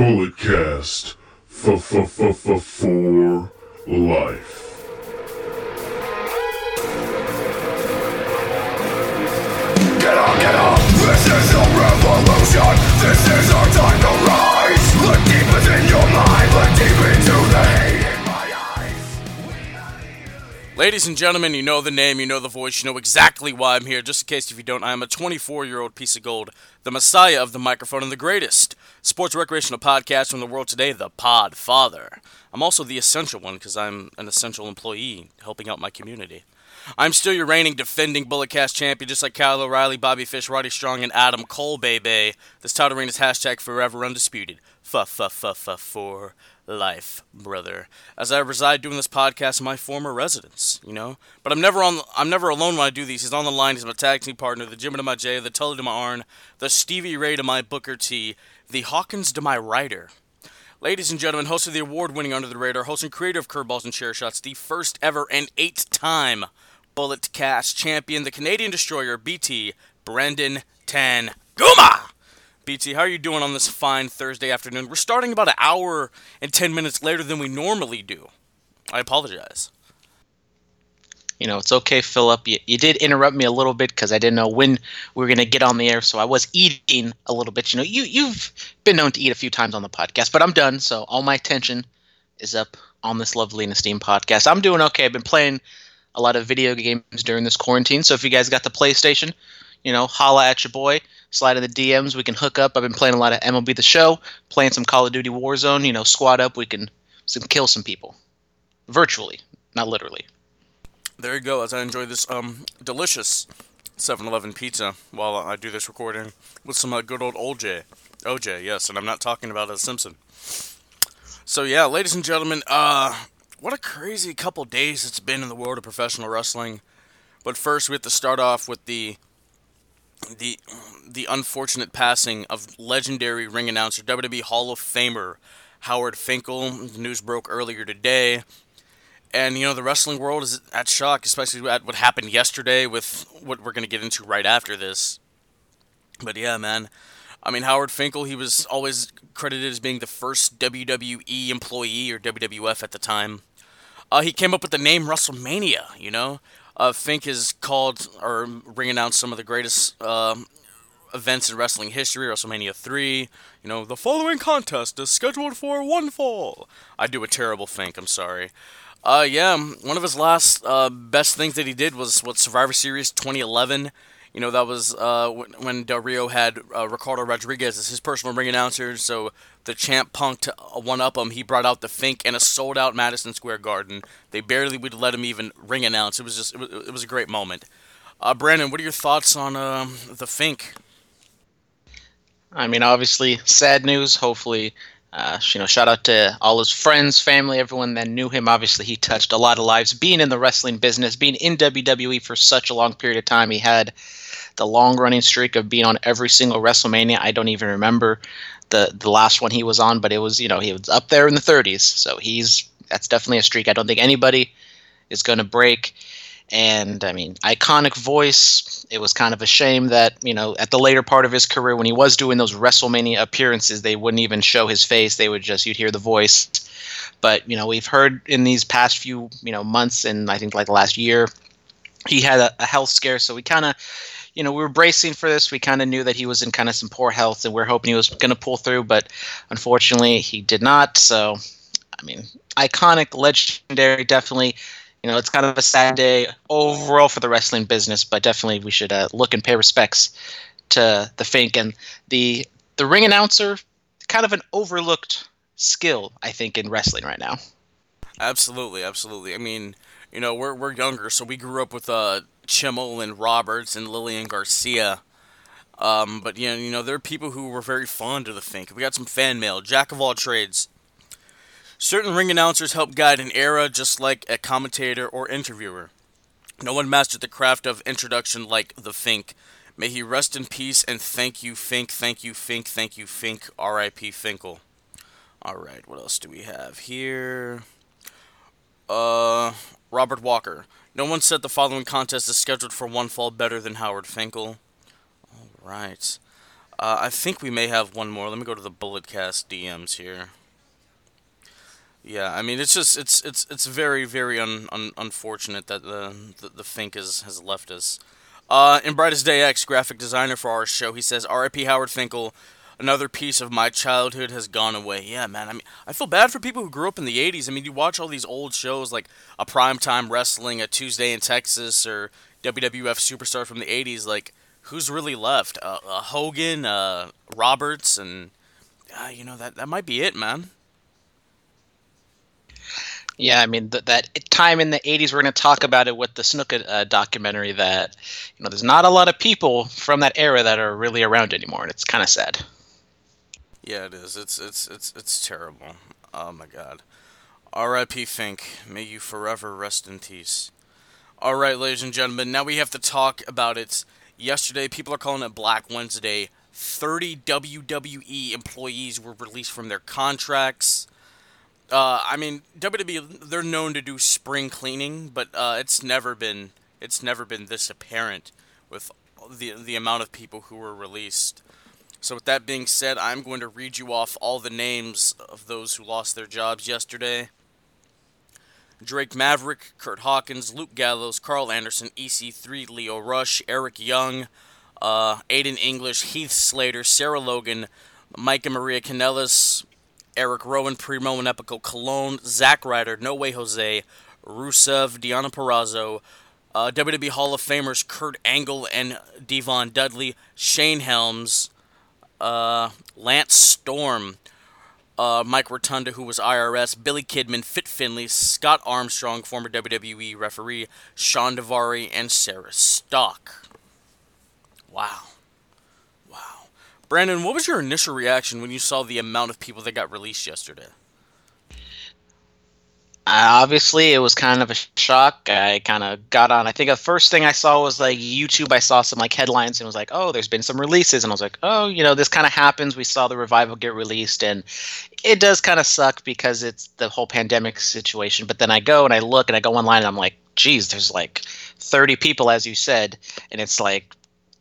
Bulletcast for life. Get up, get up! This is a revolution! This is our time to rise! Look deep within your mind, look deep into the hate in my eyes. Ladies and gentlemen, you know the name, you know the voice, you know exactly why I'm here. Just in case if you don't, I am a 24 year old piece of gold, the messiah of the microphone, and the greatest sports recreational podcast from the world today, the Pod Father. I'm also the essential one because I'm an essential employee helping out my community. I'm still your reigning defending Bulletcast champion, just like Kyle O'Reilly, Bobby Fish, Roddy Strong, and Adam Cole, baby. This title reign is hashtag forever undisputed. Fa fa fa fa for life, brother. As I reside doing this podcast in my former residence, you know. But I'm never on. I'm never alone when I do these. He's on the line. He's my tag team partner, the Jimmy to my J, the Tully to my Arn, the Stevie Ray to my Booker T, the Hawkins to my Ryder. Ladies and gentlemen, host of the award-winning Under the Radar, host and creator of Curveballs and Chair Shots, the first ever and eight-time Bullet Cast champion, the Canadian Destroyer, BT, Brendan Tan Guma. BT, how are you doing on this fine Thursday afternoon? We're starting about an hour and 10 minutes later than we normally do. I apologize. You know, it's okay, Philip. You, you did interrupt me a little bit because I didn't know when we were going to get on the air, so I was eating a little bit. You know, you you've been known to eat a few times on the podcast, but I'm done. So all my attention is up on this lovely and esteemed podcast. I'm doing okay. I've been playing a lot of video games during this quarantine. So if you guys got the PlayStation, you know, holla at your boy. Slide in the DMs. We can hook up. I've been playing a lot of MLB The Show, playing some Call of Duty Warzone. You know, squad up. We can some kill some people, virtually, not literally. There you go, as I enjoy this um delicious 7-Eleven pizza while I do this recording with some uh, good old OJ. OJ, yes, and I'm not talking about a Simpson. So yeah, ladies and gentlemen, uh, what a crazy couple days it's been in the world of professional wrestling. But first, we have to start off with the the the unfortunate passing of legendary ring announcer, WWE Hall of Famer Howard Finkel. The news broke earlier today. And you know the wrestling world is at shock, especially at what happened yesterday with what we're going to get into right after this. But yeah, man. I mean, Howard Finkel, he was always credited as being the first WWE employee or WWF at the time. Uh, he came up with the name WrestleMania, you know? Uh, Fink has called or ring announced some of the greatest um events in wrestling history WrestleMania 3. You know, the following contest is scheduled for one fall. I do a terrible Fink, I'm sorry. Uh, yeah, one of his last uh, best things that he did was what Survivor Series 2011. You know, that was uh, wh- when Del Rio had uh, Ricardo Rodriguez as his personal ring announcer. So the champ Punk to one up him, he brought out the Fink and a sold out Madison Square Garden. They barely would let him even ring announce. It was just, it was, it was a great moment. Uh, Brandon, what are your thoughts on um the Fink? I mean, obviously, sad news. Hopefully, uh, you know, shout out to all his friends, family, everyone that knew him. Obviously, he touched a lot of lives. Being in the wrestling business, being in WWE for such a long period of time, he had the long running streak of being on every single WrestleMania. I don't even remember the the last one he was on, but it was you know he was up there in the 30s. So he's that's definitely a streak. I don't think anybody is going to break. And I mean, iconic voice. It was kind of a shame that, you know, at the later part of his career, when he was doing those WrestleMania appearances, they wouldn't even show his face. They would just, you'd hear the voice. But, you know, we've heard in these past few, you know, months and I think like last year, he had a, a health scare. So we kind of, you know, we were bracing for this. We kind of knew that he was in kind of some poor health and we are hoping he was going to pull through. But unfortunately, he did not. So, I mean, iconic, legendary, definitely you know, it's kind of a sad day overall for the wrestling business, but definitely we should uh, look and pay respects to the Fink and the the ring announcer. Kind of an overlooked skill, I think, in wrestling right now. Absolutely, absolutely. I mean, you know, we're we're younger, so we grew up with uh Chimel and Roberts and Lillian Garcia. Um, but you know, you know, there are people who were very fond of the Fink. We got some fan mail. Jack of all trades. Certain ring announcers help guide an era just like a commentator or interviewer. No one mastered the craft of introduction like the Fink. May he rest in peace and thank you, Fink, thank you, Fink, thank you, Fink, R.I.P. Finkel. Alright, what else do we have here? Uh, Robert Walker. No one said the following contest is scheduled for one fall better than Howard Finkel. Alright. Uh, I think we may have one more. Let me go to the Bulletcast DMs here. Yeah, I mean it's just it's it's it's very very un, un, unfortunate that the, the the Fink has has left us. Uh, in Brightest Day X, graphic designer for our show, he says, "R.I.P. Howard Finkel. Another piece of my childhood has gone away." Yeah, man. I mean, I feel bad for people who grew up in the '80s. I mean, you watch all these old shows like a primetime wrestling, a Tuesday in Texas, or WWF Superstar from the '80s. Like, who's really left? Uh, uh, Hogan, uh, Roberts, and uh, you know that that might be it, man. Yeah, I mean th- that time in the '80s. We're going to talk about it with the Snuka uh, documentary. That you know, there's not a lot of people from that era that are really around anymore, and it's kind of sad. Yeah, it is. It's it's it's it's terrible. Oh my God. R.I.P. Fink. May you forever rest in peace. All right, ladies and gentlemen. Now we have to talk about it. Yesterday, people are calling it Black Wednesday. 30 WWE employees were released from their contracts. Uh, I mean, WWE they're known to do spring cleaning, but uh, it's never been it's never been this apparent with the the amount of people who were released. So with that being said, I'm going to read you off all the names of those who lost their jobs yesterday. Drake Maverick, Kurt Hawkins, Luke Gallows, Karl Anderson, EC3, Lio Rush, Eric Young, uh, Aiden English, Heath Slater, Sarah Logan, and Maria Kanellis, Eric Rowan, Primo and Epico Colón, Zack Ryder, No Way Jose, Rusev, Deonna Purrazzo, uh, WWE Hall of Famers Kurt Angle and Devon Dudley, Shane Helms, uh, Lance Storm, uh, Mike Rotunda, who was IRS, Billy Kidman, Fit Finlay, Scott Armstrong, former WWE referee, Shawn Daivari, and Sarah Stock. Wow. Brandon, what was your initial reaction when you saw the amount of people that got released yesterday? Obviously, it was kind of a shock. I kind of got on. I think the first thing I saw was like YouTube. I saw some like headlines and was like, "Oh, there's been some releases," and I was like, "Oh, you know, this kind of happens." We saw the revival get released, and it does kind of suck because it's the whole pandemic situation. But then I go and I look and I go online and I'm like, "Geez, there's like 30 people, as you said," and it's like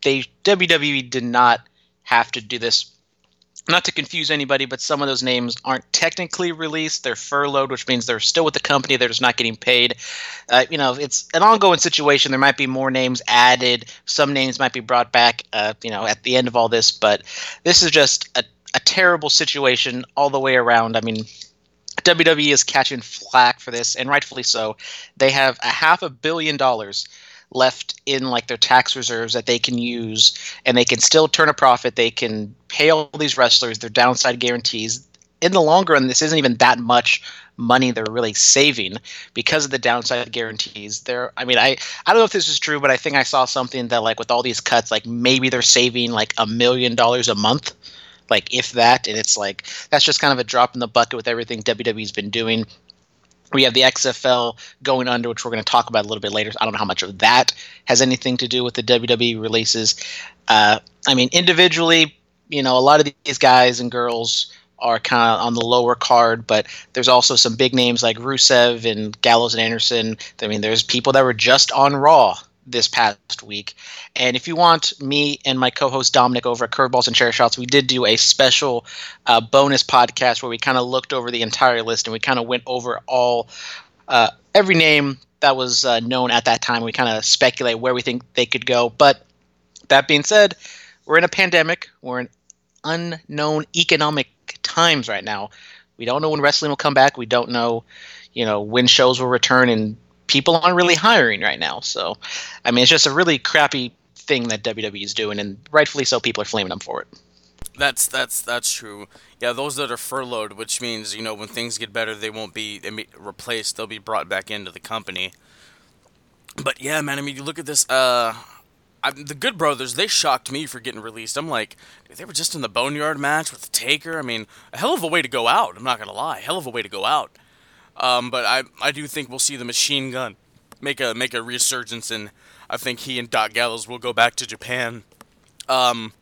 they WWE did not have to do this not to confuse anybody, but some of those names aren't technically released. They're furloughed, which means they're still with the company. They're just not getting paid. Uh, you know, it's an ongoing situation. There might be more names added. Some names might be brought back, uh, you know, at the end of all this. But this is just a, a terrible situation all the way around. I mean, WWE is catching flack for this, and rightfully so. They have a half a billion dollars left in like their tax reserves that they can use and they can still turn a profit. They can pay all these wrestlers their downside guarantees. In the long run this isn't even that much money they're really saving because of the downside guarantees. They're i mean i i don't know if this is true but i think i saw something that like with all these cuts like maybe they're saving like a million dollars a month like if that and it's like that's just kind of a drop in the bucket with everything wwe's been doing we have the XFL going under, which we're going to talk about a little bit later. I don't know how much of that has anything to do with the WWE releases. Uh, I mean, individually, you know, a lot of these guys and girls are kind of on the lower card, but there's also some big names like Rusev and Gallows and Anderson. I mean, there's people that were just on Raw this past week. And if you want me and my co-host Dominic over at Curveballs and Chair Shots, we did do a special uh, bonus podcast where we kind of looked over the entire list and we kind of went over all uh, every name that was uh, known at that time. We kind of speculate where we think they could go. But that being said, we're in a pandemic. We're in unknown economic times right now. We don't know when wrestling will come back. We don't know, you know, when shows will return and people aren't really hiring right now. So, I mean, it's just a really crappy thing that WWE is doing, and rightfully so, people are flaming them for it. That's that's that's true. Yeah, those that are furloughed, which means you know when things get better, they won't be replaced; they'll be brought back into the company. But yeah, man, I mean, you look at this. Uh, I, the Good Brothers, they shocked me for getting released. I'm like, they were just in the Boneyard match with Taker. I mean, a hell of a way to go out. I'm not gonna lie, hell of a way to go out. Um, but I I do think we'll see the Machine Gun make a make a resurgence, and I think he and Doc Gallows will go back to Japan. Um,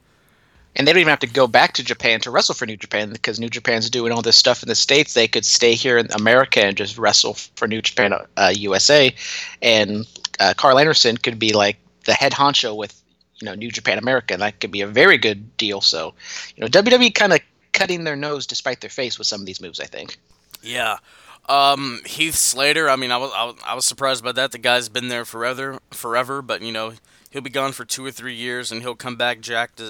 and they don't even have to go back to Japan to wrestle for New Japan because New Japan's doing all this stuff in the states. They could stay here in America and just wrestle for New Japan uh, USA, and uh, Karl Anderson could be like the head honcho with you know New Japan America, and that could be a very good deal. So, you know, WWE kind of cutting their nose despite their face with some of these moves. I think. Yeah. Um, Heath Slater. I mean, I was, I was surprised by that. The guy's been there forever, forever. But you know, he'll be gone for two or three years, and he'll come back jacked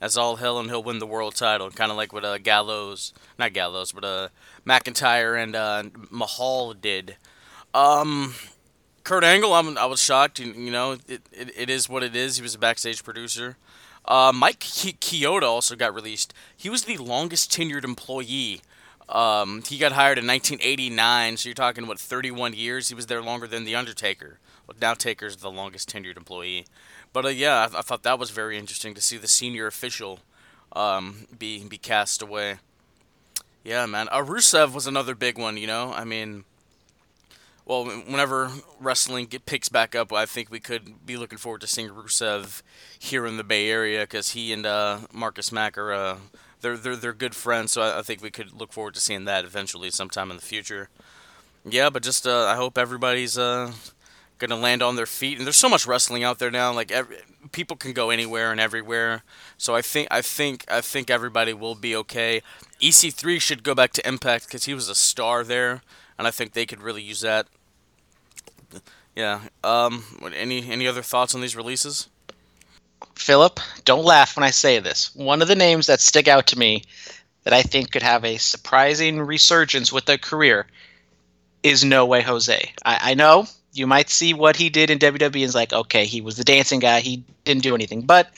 as, all hell, and he'll win the world title, kind of like what uh, Gallows, not Gallows, but uh, McIntyre and uh, Mahal did. Um, Kurt Angle, I'm, I was shocked. You, you know, it, it, it is what it is. He was a backstage producer. Uh, Mike Chioda also got released. He was the longest tenured employee. Um, he got hired in 1989, so you're talking what 31 years. He was there longer than the Undertaker. Well, now Taker's the longest tenured employee. But uh, yeah, I, I, thought that was very interesting to see the senior official um, be be cast away. Yeah, man. Uh, Rusev was another big one. You know, I mean well, whenever wrestling get, picks back up, I think we could be looking forward to seeing Rusev here in the Bay Area because he and uh, Marcus Mack are uh, they're they're they're good friends. So I, I, think we could look forward to seeing that eventually sometime in the future. Yeah, but just uh, I hope everybody's uh, gonna land on their feet. And there's so much wrestling out there now. Like every, people can go anywhere and everywhere. So I think I think I think everybody will be okay. EC3 should go back to Impact because he was a star there and I think they could really use that. Yeah. Um. Any any other thoughts on these releases? Philip, don't laugh when I say this. One of the names that stick out to me that I think could have a surprising resurgence with their career is No Way Jose. I, I know you might see what he did in WWE and is like, okay, he was the dancing guy, he didn't do anything. But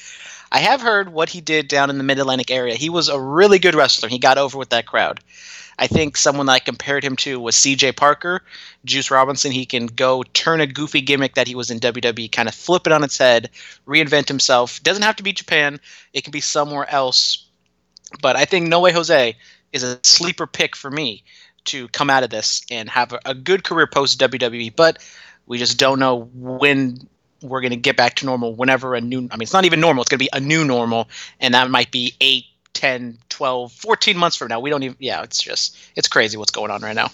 I have heard what he did down in the Mid Atlantic area. He was a really good wrestler. He got over with that crowd. I think someone that I compared him to was CJ Parker, Juice Robinson. He can go turn a goofy gimmick that he was in WWE, kind of flip it on its head, reinvent himself. Doesn't have to be Japan, it can be somewhere else. But I think No Way Jose is a sleeper pick for me to come out of this and have a, a good career post WWE. But we just don't know when we're going to get back to normal whenever a new i mean it's not even normal it's going to be a new normal and that might be 8 10 12 14 months from now we don't even yeah it's just it's crazy what's going on right now.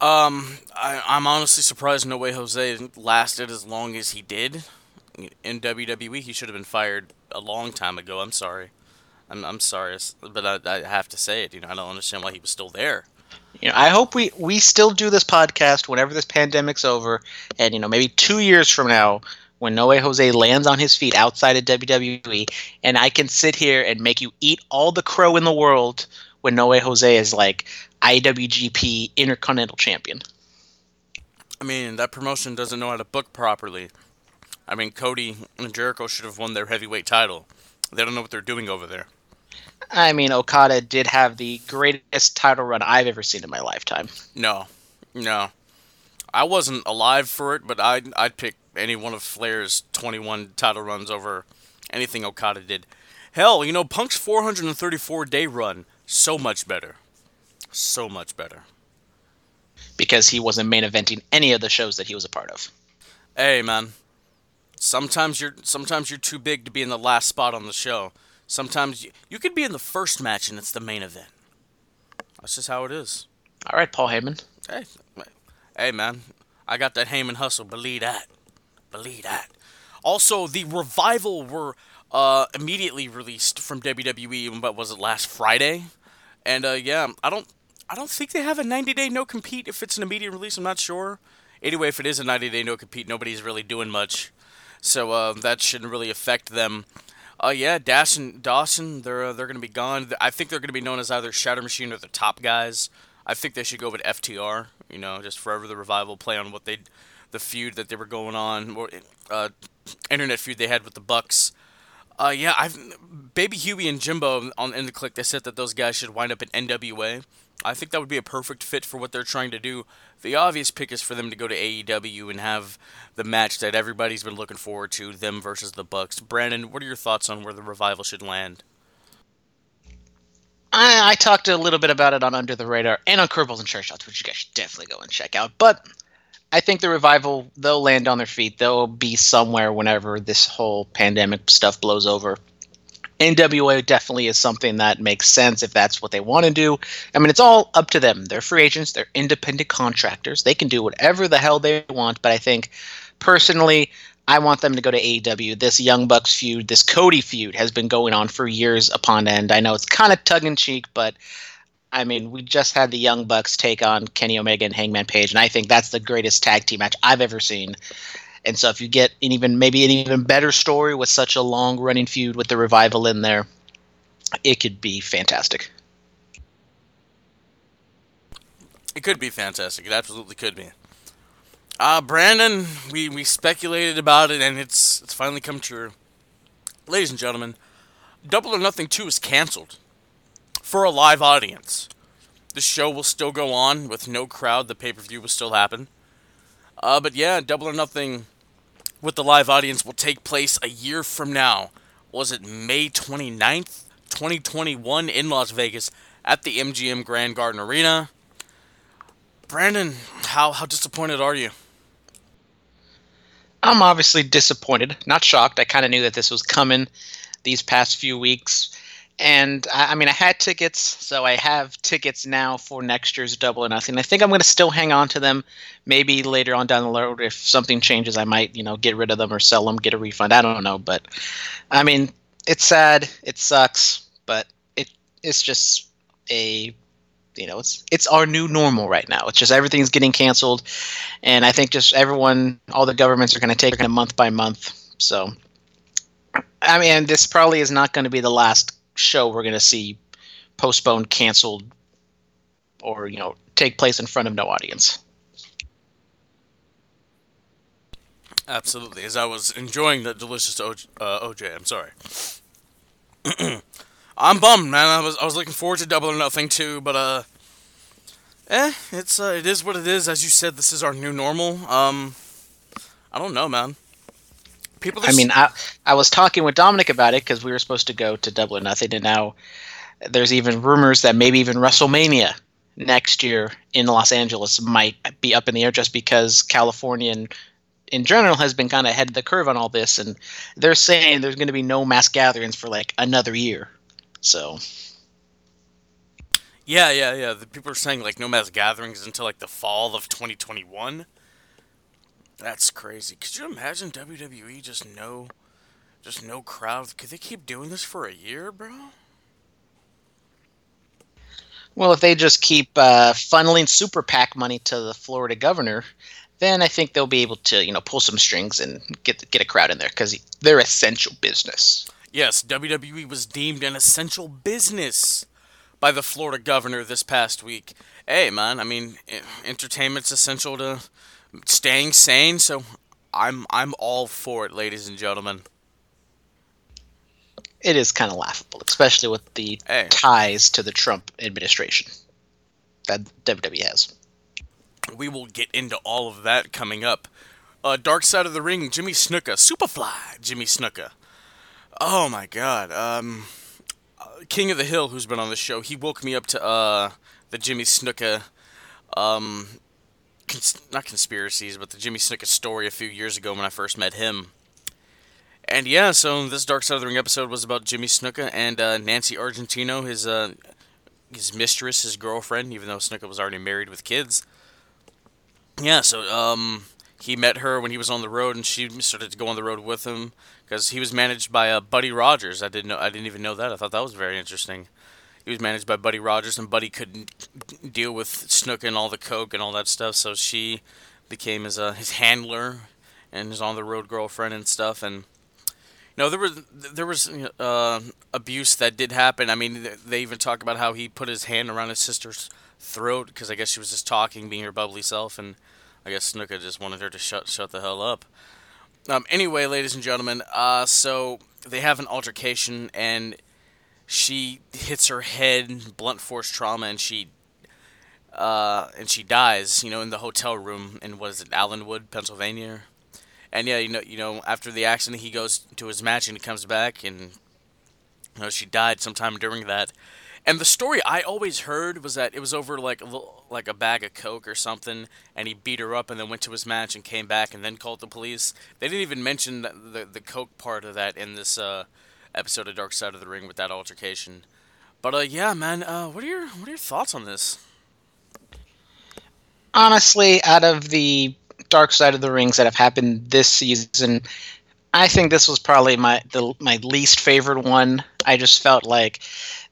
Um I, i'm honestly surprised no way jose lasted as long as he did. In wwe he should have been fired a long time ago i'm sorry. I'm, I'm sorry but I, I have to say it you know i don't understand why he was still there. You know, I hope we we still do this podcast whenever this pandemic's over, and you know, maybe two years from now, when Noe Jose lands on his feet outside of WWE, and I can sit here and make you eat all the crow in the world when Noe Jose is like IWGP Intercontinental Champion. I mean, that promotion doesn't know how to book properly. I mean, Cody and Jericho should have won their heavyweight title. They don't know what they're doing over there. I mean, Okada did have the greatest title run I've ever seen in my lifetime. No, no, I wasn't alive for it, but I'd I'd pick any one of Flair's 21 title runs over anything Okada did. Hell, you know, Punk's 434 day run so much better, so much better. Because he wasn't main eventing any of the shows that he was a part of. Hey, man. Sometimes you're sometimes you're too big to be in the last spot on the show. Sometimes you, you could be in the first match and it's the main event. That's just how it is. All right, Paul Heyman. Hey, hey, man, I got that Heyman hustle. Believe that. Believe that. Also, the revival were uh, immediately released from WWE. What was it last Friday? And uh, yeah, I don't, I don't think they have a 90 day no compete. If it's an immediate release, I'm not sure. Anyway, if it is a 90 day no compete, nobody's really doing much, so uh, that shouldn't really affect them. Uh, yeah, Dash and Dawson, they're uh, they're gonna be gone. I think they're gonna be known as either Shatter Machine or the Top Guys. I think they should go with FTR. You know, just forever the revival, play on what they, the feud that they were going on, or uh, internet feud they had with the Bucks. Uh, yeah, I've Baby Huey and Jimbo on in the click. They said that those guys should wind up in NWA. I think that would be a perfect fit for what they're trying to do. The obvious pick is for them to go to AEW and have the match that everybody's been looking forward to, them versus the Bucks. Brandon, what are your thoughts on where the revival should land? I, I talked a little bit about it on Under the Radar and on Curveballs and Chair Shots, which you guys should definitely go and check out. But I think the revival, they'll land on their feet. They'll be somewhere whenever this whole pandemic stuff blows over. NWA definitely is something that makes sense if that's what they want to do. I mean, it's all up to them. They're free agents, they're independent contractors. They can do whatever the hell they want, but I think personally, I want them to go to AEW. This Young Bucks feud, this Cody feud, has been going on for years upon end. I know it's kind of tongue in cheek, but I mean, we just had the Young Bucks take on Kenny Omega and Hangman Page, and I think that's the greatest tag team match I've ever seen. And so, if you get an even maybe an even better story with such a long running feud with the revival in there, it could be fantastic. It could be fantastic. It absolutely could be. Uh, Brandon, we, we speculated about it, and it's it's finally come true. Ladies and gentlemen, Double or Nothing 2 is canceled for a live audience. The show will still go on with no crowd. The pay per view will still happen. Uh, but yeah, Double or Nothing with the live audience will take place a year from now. Was it May 29th, 2021 in Las Vegas at the MGM Grand Garden Arena? Brandon, how, how disappointed are you? I'm obviously disappointed, not shocked. I kind of knew that this was coming these past few weeks. And I, I, mean, I had tickets, so I have tickets now for next year's Double or Nothing. I think I'm going to still hang on to them. Maybe later on down the road, if something changes, I might, you know, get rid of them or sell them, get a refund. I don't know, but I mean, it's sad. It sucks, but it it's just a you know it's it's our new normal right now it's just everything's getting canceled and i think just everyone all the governments are going to take it month by month so i mean this probably is not going to be the last show we're going to see postponed canceled or you know take place in front of no audience absolutely as i was enjoying the delicious oj, uh, OJ i'm sorry I'm bummed, man. I was I was looking forward to Double or Nothing too, but uh, eh, it's uh, it is what it is. As you said, this is our new normal. Um, I don't know, man. People. I mean, I I was talking with Dominic about it because we were supposed to go to Double or Nothing, and now there's even rumors that maybe even WrestleMania next year in Los Angeles might be up in the air just because California and in general has been kind of ahead of the curve on all this, and they're saying there's going to be no mass gatherings for like another year. So. Yeah, yeah, yeah. The people are saying like no mass gatherings until like the fall of 2021. That's crazy. Could you imagine WWE just no, just no crowd? Could they keep doing this for a year, bro? Well, if they just keep uh, funneling super PAC money to the Florida governor, then I think they'll be able to, you know, pull some strings and get get a crowd in there because they're essential business. Yes, WWE was deemed an essential business by the Florida governor this past week. Hey, man, I mean, entertainment's essential to staying sane, so I'm I'm all for it, ladies and gentlemen. It is kind of laughable, especially with the hey. ties to the Trump administration that WWE has. We will get into all of that coming up. Uh, Dark Side of the Ring, Jimmy Snuka, Superfly, Jimmy Snuka. Oh my god. Um, King of the Hill, who's been on the show, he woke me up to uh, the Jimmy Snuka, um, cons- not conspiracies, but the Jimmy Snuka story a few years ago when I first met him. And yeah, so this Dark Side of the Ring episode was about Jimmy Snuka and uh, Nancy Argentino, his uh, his mistress, his girlfriend, even though Snuka was already married with kids. Yeah, so um, he met her when he was on the road, and she started to go on the road with him because he was managed by uh, Buddy Rogers. I didn't know. I didn't even know that. I thought that was very interesting. He was managed by Buddy Rogers, and Buddy couldn't deal with Snook and all the coke and all that stuff, so she became his uh, his handler and his on the road girlfriend and stuff. And you know there was there was uh, abuse that did happen. I mean, they even talk about how he put his hand around his sister's throat because I guess she was just talking, being her bubbly self, and I guess Snuka just wanted her to shut shut the hell up. Um, anyway, ladies and gentlemen, uh, so they have an altercation, and she hits her head, blunt force trauma, and she uh, and she dies. You know, in the hotel room in what is it, Allenwood, Pennsylvania. And yeah, you know, you know, after the accident, he goes to his match and he comes back, and you know, she died sometime during that. And the story I always heard was that it was over like a like a bag of coke or something, and he beat her up and then went to his match and came back and then called the police. They didn't even mention the the, the coke part of that in this uh, episode of Dark Side of the Ring with that altercation. But uh, yeah, man, uh, what are your what are your thoughts on this? Honestly, out of the dark side of the rings that have happened this season, I think this was probably my the my least favorite one. I just felt like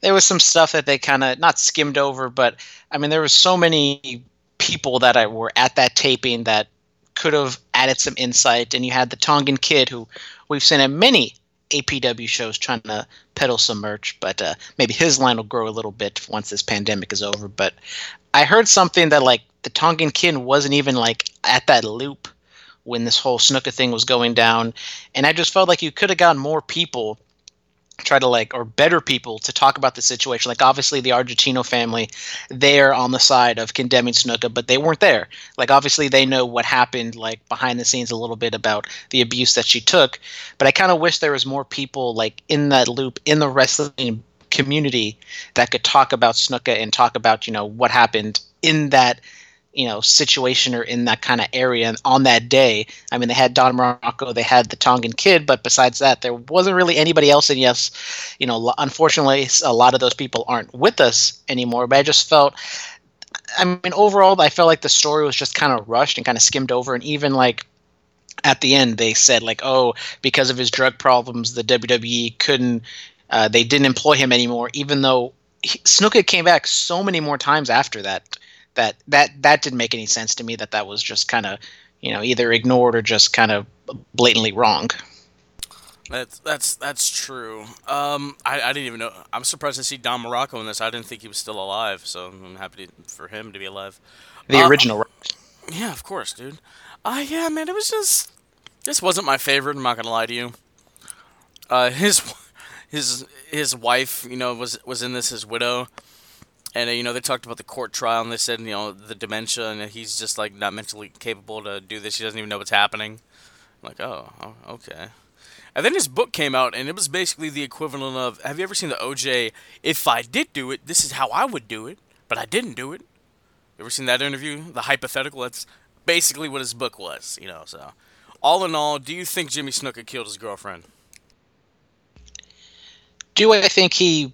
there was some stuff that they kind of not skimmed over, but I mean there was so many people that I were at that taping that could have added some insight. And you had the Tongan kid who we've seen at many APW shows trying to peddle some merch, but uh, maybe his line will grow a little bit once this pandemic is over. But I heard something that like the Tongan Kin wasn't even like at that loop when this whole Snuka thing was going down, and I just felt like you could have gotten more people try to like or better people to talk about the situation. Like obviously the argentino family they're on the side of condemning snuka but they weren't there. Like obviously they know what happened like behind the scenes a little bit about the abuse that she took but i kind of wish there was more people like in that loop in the wrestling community that could talk about snuka and talk about you know what happened in that you know situation or in that kind of area on that day i mean they had don Muraco they had the tongan kid but besides that there wasn't really anybody else. And yes you know unfortunately a lot of those people aren't with us anymore. But i just felt i mean overall i felt like the story was just kind of rushed and kind of skimmed over. And even like at the end they said like oh because of his drug problems the wwe couldn't uh, they didn't employ him anymore. Even though he, Snuka came back so many more times after that that that that didn't make any sense to me. That that was just kind of you know either ignored or just kind of blatantly wrong. That's that's that's true. Um, I, I didn't even know. I'm surprised to see Don Muraco in this. I didn't think he was still alive, so I'm happy to, for him to be alive. The uh, original. Yeah, of course, dude. Uh, yeah, man, it was just this wasn't my favorite. I'm not gonna lie to you. Uh, his his his wife, you know, was was in this. His widow and uh, you know they talked about the court trial and they said you know the dementia and he's just like not mentally capable to do this. He doesn't even know what's happening. I'm like oh, oh okay. And then his book came out and it was basically the equivalent of have you ever seen the oj if i did do it this is how i would do it but i didn't do it. Ever seen that interview? The hypothetical? That's basically what his book was you know so. All in all do you think jimmy snuka killed his girlfriend? Do i think he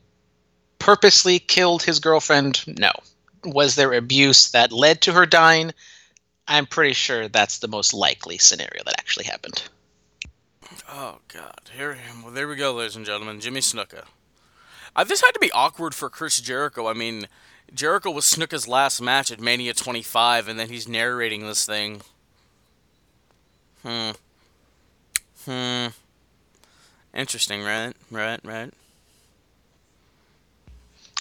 purposely killed his girlfriend? No. Was there abuse that led to her dying? I'm pretty sure that's the most likely scenario that actually happened. Oh God! Here, well, there we go, ladies and gentlemen. Jimmy Snuka. Uh, this had to be awkward for Chris Jericho. I mean, Jericho was Snuka's last match at Mania 25, and then he's narrating this thing. Hmm. Hmm. Interesting, right? Right, right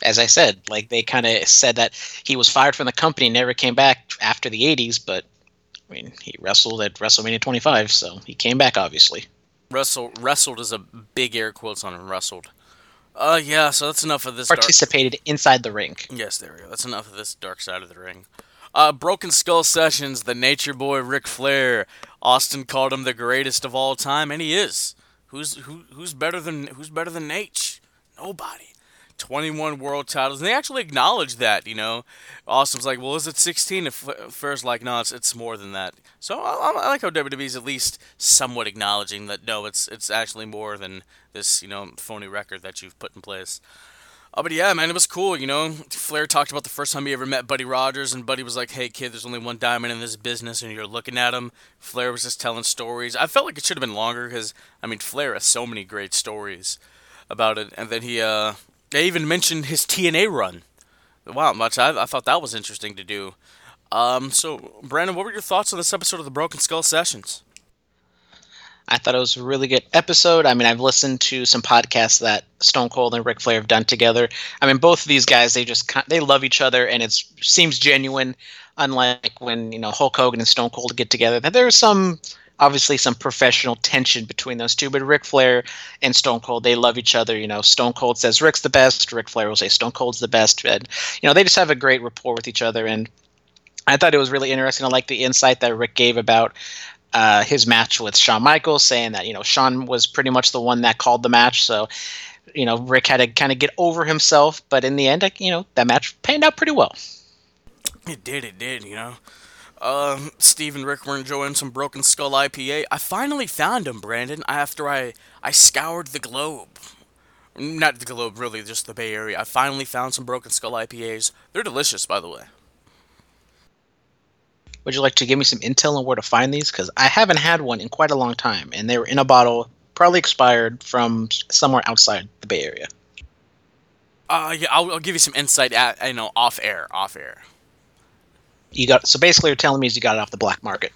as I said, like they kind of said that he was fired from the company, never came back after the '80s. But I mean, he wrestled at WrestleMania 25, so he came back, obviously. Wrestle wrestled is a big air quotes on him, wrestled. Uh, yeah. So that's enough of this. Participated dark... inside the ring. Yes, there we go. That's enough of this dark side of the ring. Uh, Broken Skull Sessions, the Nature Boy Ric Flair. Austin called him the greatest of all time, and he is. Who's who? Who's better than Who's better than Nate? Nobody. 21 world titles. And they actually acknowledge that, you know. Austin's like, well, is it 16? If Flair's like, no, it's, it's more than that. So I, I like how WWE's at least somewhat acknowledging that, no, it's it's actually more than this, you know, phony record that you've put in place. Oh, but yeah, man, it was cool, you know. Flair talked about the first time he ever met Buddy Rogers, and Buddy was like, hey, kid, there's only one diamond in this business, and you're looking at him. Flair was just telling stories. I felt like it should have been longer, because, I mean, Flair has so many great stories about it. And then he, uh, they even mentioned his TNA run. Wow, much I, I thought that was interesting to do. Um, so, Brandon, what were your thoughts on this episode of the Broken Skull Sessions? I thought it was a really good episode. I mean, I've listened to some podcasts that Stone Cold and Ric Flair have done together. I mean, both of these guys, they just they love each other, and it seems genuine. Unlike when you know Hulk Hogan and Stone Cold get together, that there's some obviously some professional tension between those two. But Ric Flair and Stone Cold, they love each other. You know, Stone Cold says Ric's the best. Ric Flair will say Stone Cold's the best. And you know, they just have a great rapport with each other. And I thought it was really interesting. I like the insight that Ric gave about uh, his match with Shawn Michaels, saying that you know Shawn was pretty much the one that called the match. So you know, Ric had to kind of get over himself, but in the end, you know, that match panned out pretty well. It did. It did. You know. Um, Steve and Ric were enjoying some Broken Skull IPA. I finally found them, Brandon, after I, I scoured the globe. Not the globe, really, just the Bay Area. I finally found some Broken Skull IPAs. They're delicious, by the way. Would you like to give me some intel on where to find these? Because I haven't had one in quite a long time, and they were in a bottle, probably expired from somewhere outside the Bay Area. Uh, yeah, I'll, I'll give you some insight. At, I know off air, off air. You got so basically, you're telling me is you got it off the black market.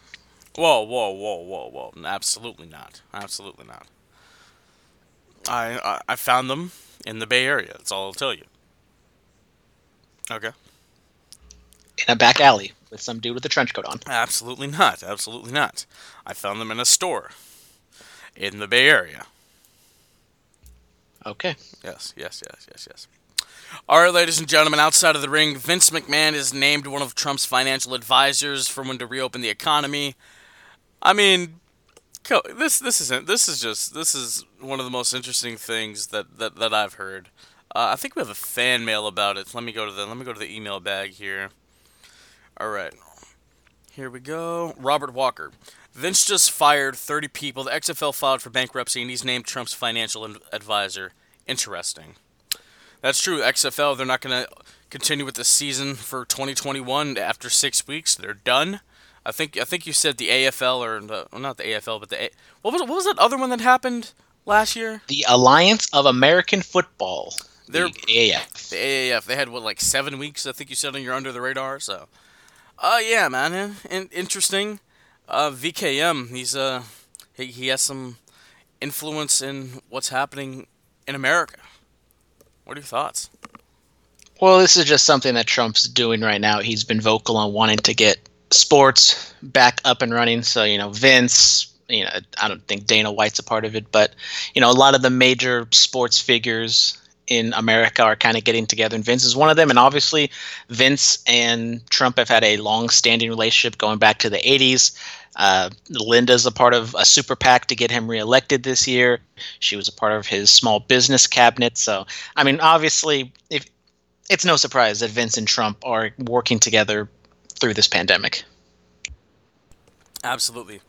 Whoa, whoa, whoa, whoa, whoa! Absolutely not. Absolutely not. I I, I found them in the Bay Area. That's all I'll tell you. Okay. in a back alley with some dude with a trench coat on. Absolutely not. Absolutely not. I found them in a store in the Bay Area. Okay. Yes, yes, yes, yes, yes. All right, ladies and gentlemen, outside of the ring, Vince McMahon is named one of Trump's financial advisors for when to reopen the economy. I mean, this this isn't this is just this is one of the most interesting things that that, that I've heard. Uh, I think we have a fan mail about it. Let me go to the let me go to the email bag here. All right. Here we go. Robert Walker. Vince just fired 30 people. The XFL filed for bankruptcy, and he's named Trump's financial advisor. Interesting. That's true. XFL, they're not going to continue with the season for 2021 after six weeks. They're done. I think I think you said the AFL or the, well, not the AFL, but the A- what was what was that other one that happened last year? The Alliance of American Football. They're- League, AAF. The AAF. They had what like seven weeks. I think you said on your under the radar. So, uh, yeah, man, in- interesting. Uh, VKM. He's uh, he, he has some influence in what's happening in America. What are your thoughts? Well, this is just something that Trump's doing right now. He's been vocal on wanting to get sports back up and running. So, you know, Vince, you know, I don't think Dana White's a part of it, but, you know, a lot of the major sports figures in America are kind of getting together, and Vince is one of them. And obviously, Vince and Trump have had a long standing relationship going back to the 80s. Uh, Linda's a part of a super PAC to get him reelected this year. She was a part of his small business cabinet. So, I mean, obviously, if it's no surprise that Vince and Trump are working together through this pandemic. Absolutely.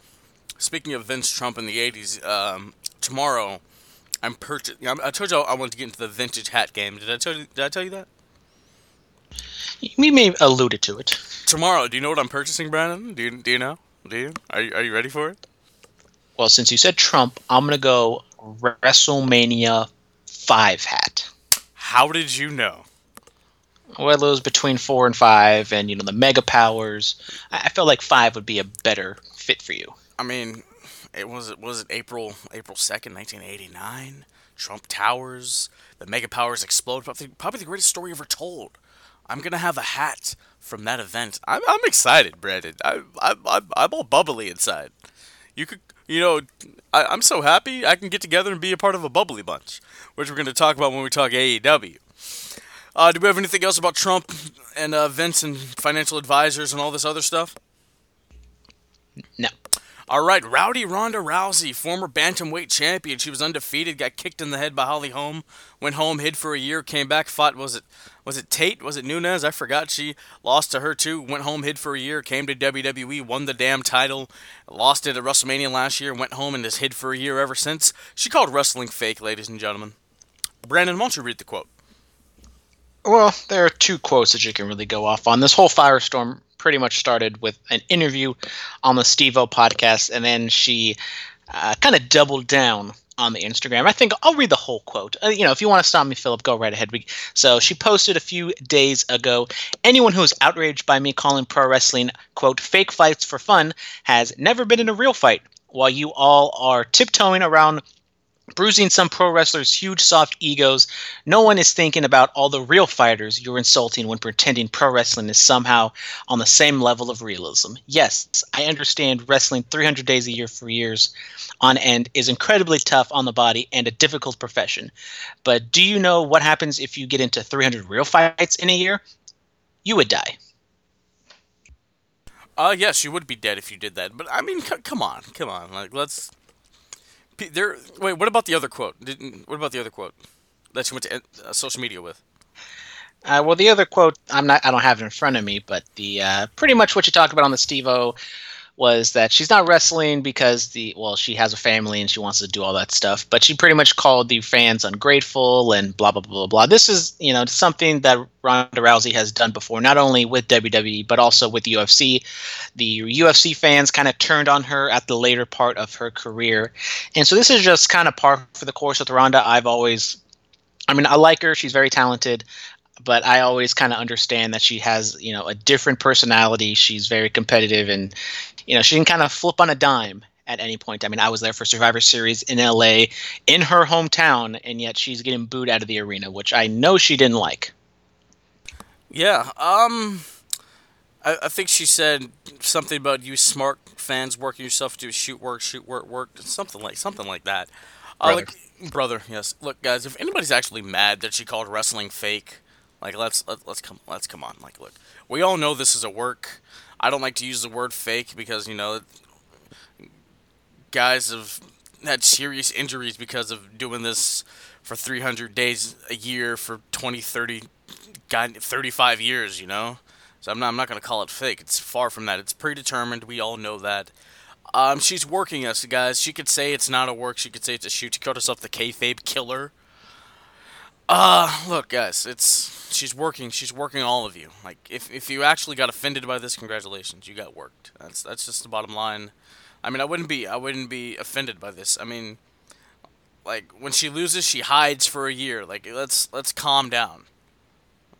Speaking of Vince Trump in the '80s, um, tomorrow I'm purchasing. I told you I wanted to get into the vintage hat game. Did I tell you? Did I tell you that? We may have alluded to it. Tomorrow. Do you know what I'm purchasing, Brandon? Do you Do you know? You? Are you, are you ready for it? Well, since you said Trump, I'm gonna go WrestleMania five hat. How did you know? Well, it was between four and five, and you know the mega powers. I I felt like five would be a better fit for you. I mean, it was it was it April April second, nineteen eighty nine. Trump Towers, the mega powers explode. Probably, probably the greatest story ever told. I'm gonna have a hat from that event. I'm I'm excited, Brandon. I I I'm, I'm all bubbly inside. You could. You know, I, I'm so happy I can get together and be a part of a bubbly bunch, which we're going to talk about when we talk AEW. Uh, do we have anything else about Trump and uh, Vince and financial advisors and all this other stuff? No. All right, Rowdy Ronda Rousey, former bantamweight champion. She was undefeated, got kicked in the head by Holly Holm, went home, hid for a year, came back, fought. Was it was it Tate? Was it Nunes? I forgot. She lost to her too. Went home, hid for a year, came to WWE, won the damn title, lost it at WrestleMania last year, went home and has hid for a year ever since. She called wrestling fake, ladies and gentlemen. Brandon, why don't you read the quote? Well, there are two quotes that you can really go off on. This whole firestorm pretty much started with an interview on the Steve-O podcast, and then she uh, kind of doubled down on the Instagram. I think I'll read the whole quote. Uh, you know, if you want to stop me, Philip, go right ahead. So she posted a few days ago anyone who is outraged by me calling pro wrestling, quote, fake fights for fun has never been in a real fight. While you all are tiptoeing around bruising some pro wrestlers' huge soft egos. No one is thinking about all the real fighters you're insulting when pretending pro wrestling is somehow on the same level of realism. Yes, I understand wrestling 300 days a year for years on end is incredibly tough on the body and a difficult profession. But do you know what happens if you get into 300 real fights in a year? You would die. Uh, yes, you would be dead if you did that. But I mean, c- come on, come on. Like, let's. There. Wait. What about the other quote? What about the other quote that you went to uh, social media with? Uh, well, the other quote, I'm not, I don't have it in front of me, but the uh, pretty much what you talked about on the Steve-O was that she's not wrestling because the well she has a family and she wants to do all that stuff but she pretty much called the fans ungrateful and blah blah blah blah. Blah this is you know something that Ronda Rousey has done before not only with WWE but also with UFC the UFC fans kind of turned on her at the later part of her career. And so this is just kind of par for the course with Ronda. I've always I mean I like her. She's very talented but I always kind of understand that she has, you know, a different personality. She's very competitive and, you know, she can kind of flip on a dime at any point. I mean, I was there for Survivor Series in LA in her hometown, and yet she's getting booed out of the arena, which I know she didn't like. Yeah, um, I, I think she said something about you smart fans working yourself to shoot work, shoot work, work, something like something like that. Uh, Brother. like, brother, yes. Look, guys, if anybody's actually mad that she called wrestling fake, like let's let, let's come let's come on. Like, look, we all know this is a work. I don't like to use the word fake because you know, guys have had serious injuries because of doing this for 300 days a year for 20, 30, God, 35 years. You know, so I'm not I'm not gonna call it fake. It's far from that. It's predetermined. We all know that. Um, she's working us, guys. She could say it's not a work. She could say it's a shoot. She called herself the kayfabe killer. Uh, look, guys, it's she's working. She's working all of you. Like, if, if you actually got offended by this, congratulations, you got worked. That's that's just the bottom line. I mean, I wouldn't be I wouldn't be offended by this. I mean, like when she loses, she hides for a year. Like, let's let's calm down.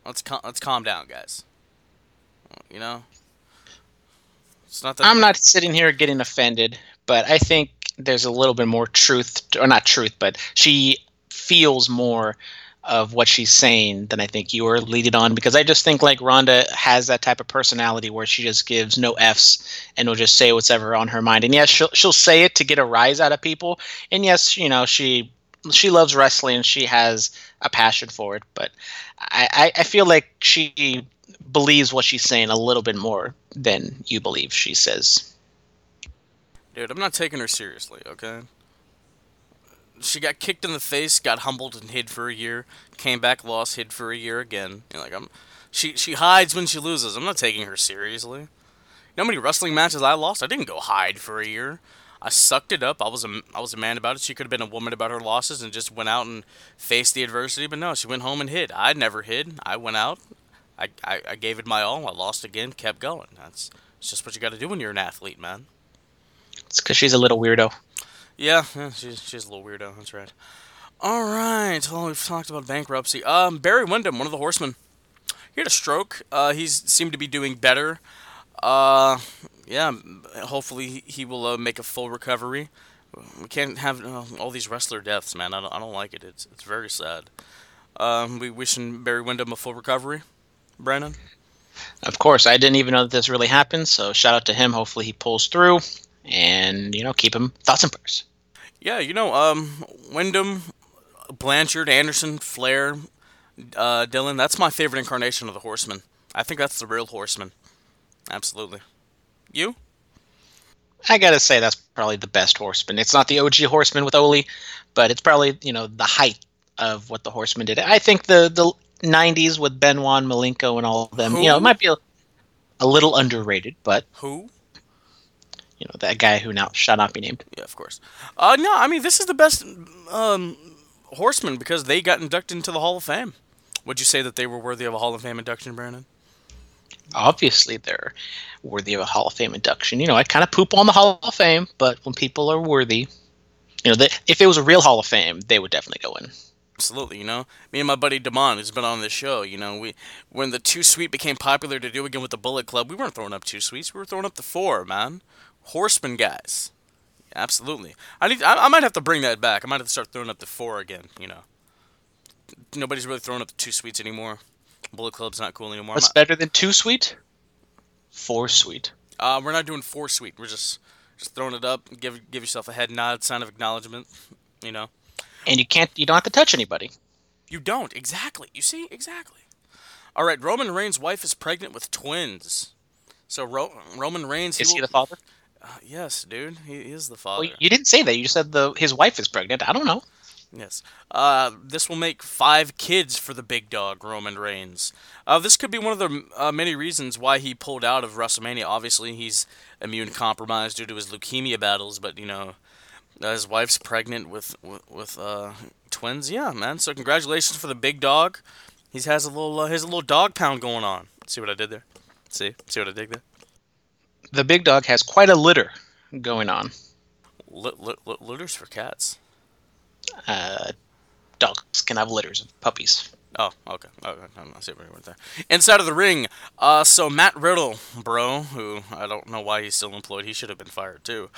Let's cal- let's calm down, guys. You know, it's not that I'm not sitting here getting offended, but I think there's a little bit more truth, or not truth, but she feels more of what she's saying than I think you are leading on because I just think like Ronda has that type of personality where she just gives no f's and will just say whatever on her mind. And yes, she'll she'll say it to get a rise out of people. And yes, you know she she loves wrestling. She has a passion for it, but I, I feel like she believes what she's saying a little bit more than you believe she says. Dude, I'm not taking her seriously, okay? She got kicked in the face, got humbled and hid for a year, came back, lost, hid for a year again. You know, like I'm she she hides when she loses. I'm not taking her seriously. You know how many wrestling matches I lost? I didn't go hide for a year. I sucked it up. I was a I was a man about it. She could have been a woman about her losses and just went out and faced the adversity, but no, she went home and hid. I never hid. I went out. I, I, I gave it my all. I lost again, kept going. That's it's just what you got to do when you're an athlete, man. It's because she's a little weirdo. Yeah, she's she's a little weirdo. That's right. All right. Well, we've talked about bankruptcy. Um, Barry Windham, one of the Horsemen, he had a stroke. Uh, he's seemed to be doing better. Uh, yeah. Hopefully, he- he will uh, make a full recovery. We can't have uh, all these wrestler deaths, man. I don't, I don't like it. It's it's very sad. Um, we wishing Barry Windham a full recovery. Brandon. Of course, I didn't even know that this really happened. So shout out to him. Hopefully, he pulls through, and you know, keep him thoughts and prayers. Yeah, you know, um, Windham, Blanchard, Anderson, Flair, uh, Dillon. That's my favorite incarnation of the Horseman. I think that's the real Horseman. Absolutely. You? I gotta say that's probably the best Horseman. It's not the OG Horseman with Ole, but it's probably you know the height of what the Horseman did. I think the the '90s with Benoit, Malenko, and all of them, you know, it might be a, a little underrated, but Who? You know that guy who now shall not be named. Yeah, of course. Uh, no, I mean this is the best um, Horseman because they got inducted into the Hall of Fame. Would you say that they were worthy of a Hall of Fame induction, Brandon? Obviously, they're worthy of a Hall of Fame induction. You know, I kind of poop on the Hall of Fame, but when people are worthy, you know, they, if it was a real Hall of Fame, they would definitely go in. Absolutely, you know. Me and my buddy Damon, who's been on this show, you know, we when the Too Sweet became popular to do again with the Bullet Club, we weren't throwing up Too Sweets, we were throwing up the four, man. Horseman guys. Absolutely. I need. I, I might have to bring that back. I might have to start throwing up the four again. You know. Nobody's really throwing up the Too Sweets anymore. Bullet Club's not cool anymore. What's better than two sweet? Four sweet. uh, we're not doing four sweet. We're just just throwing it up. Give give yourself a head nod, sign of acknowledgement. You know. And you can't, you don't have to touch anybody. You don't exactly. You see exactly. All right. Roman Reigns' wife is pregnant with twins. So Ro- Roman Reigns. Is he will- the father? Uh, yes, dude. He is the father. Well, you didn't say that. You said the his wife is pregnant. I don't know. Yes. Uh, this will make five kids for the big dog, Roman Reigns. Uh, this could be one of the uh, many reasons why he pulled out of WrestleMania. Obviously, he's immune compromised due to his leukemia battles, but you know, uh, his wife's pregnant with with, with uh, twins. Yeah, man. So congratulations for the big dog. He has a little uh, his little dog pound going on. See what I did there? See, see what I did there? The big dog has quite a litter going on. Lit, lit, litters for cats. Uh, dogs can have litters of puppies. Oh, okay. Okay, I see where you went there. Inside of the ring, uh, so Matt Riddle, bro, who I don't know why he's still employed. He should have been fired too.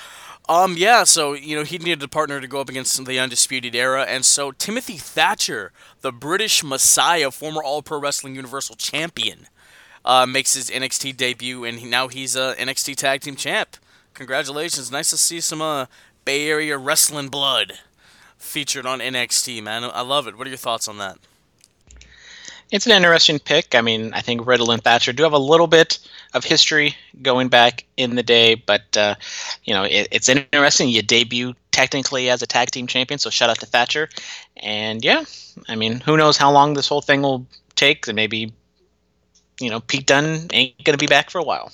Um, yeah. So you know he needed a partner to go up against the Undisputed Era, and so Timothy Thatcher, the British Messiah, former All Pro Wrestling Universal Champion, uh, makes his NXT debut, and he, now he's a NXT Tag Team Champ. Congratulations! Nice to see some uh, Bay Area wrestling blood featured on NXT, man. I love it. What are your thoughts on that? It's an interesting pick. I mean, I think Riddle and Thatcher do have a little bit of history going back in the day, but uh, you know, it, it's interesting. You debut technically as a tag team champion, so shout out to Thatcher. And yeah, I mean, who knows how long this whole thing will take? And maybe, you know, Pete Dunne ain't gonna be back for a while.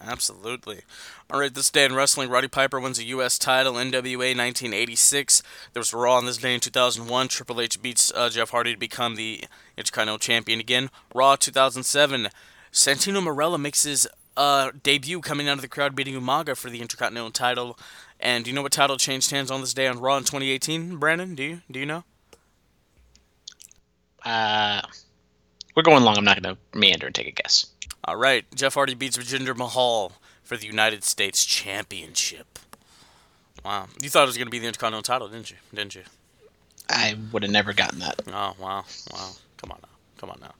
Absolutely. All right, this day in wrestling, Roddy Piper wins a U.S. title, NWA 1986. There was Raw on this day in 2001. Triple H beats uh, Jeff Hardy to become the Intercontinental Champion again. Raw 2007. Santino Marella makes his uh, debut coming out of the crowd beating Umaga for the Intercontinental title. And do you know what title changed hands on this day on Raw in 2018, Brandon? Do you do you know? Uh, we're going long. I'm not going to meander and take a guess. All right, Jeff Hardy beats Jinder Mahal for the United States Championship. Wow, you thought it was going to be the Intercontinental title, didn't you? Didn't you? I would have never gotten that. Oh wow, wow! Come on now, come on now.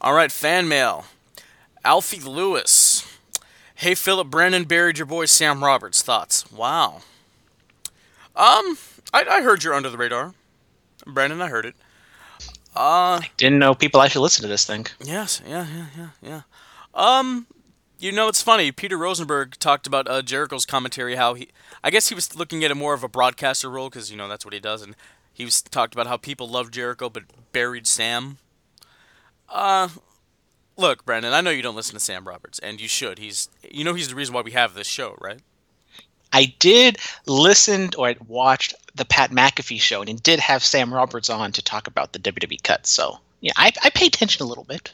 All right, fan mail. Alfie Lewis. Hey Philip Brandon buried your boy Sam Roberts. Thoughts? Wow. Um, I, I heard you're under the radar, Brandon. I heard it. Uh, Didn't know people actually listen to this thing. Yes, yeah, yeah, yeah, yeah. Um, you know, it's funny. Peter Rosenberg talked about uh, Jericho's commentary. How he, I guess he was looking at it more of a broadcaster role because you know that's what he does, and he was talked about how people loved Jericho but buried Sam. Uh, look, Brandon, I know you don't listen to Sam Roberts, and you should. He's, you know, he's the reason why we have this show, right? I did listen or I watched the Pat McAfee show, and it did have Sam Roberts on to talk about the WWE cuts. So yeah, I, I pay attention a little bit.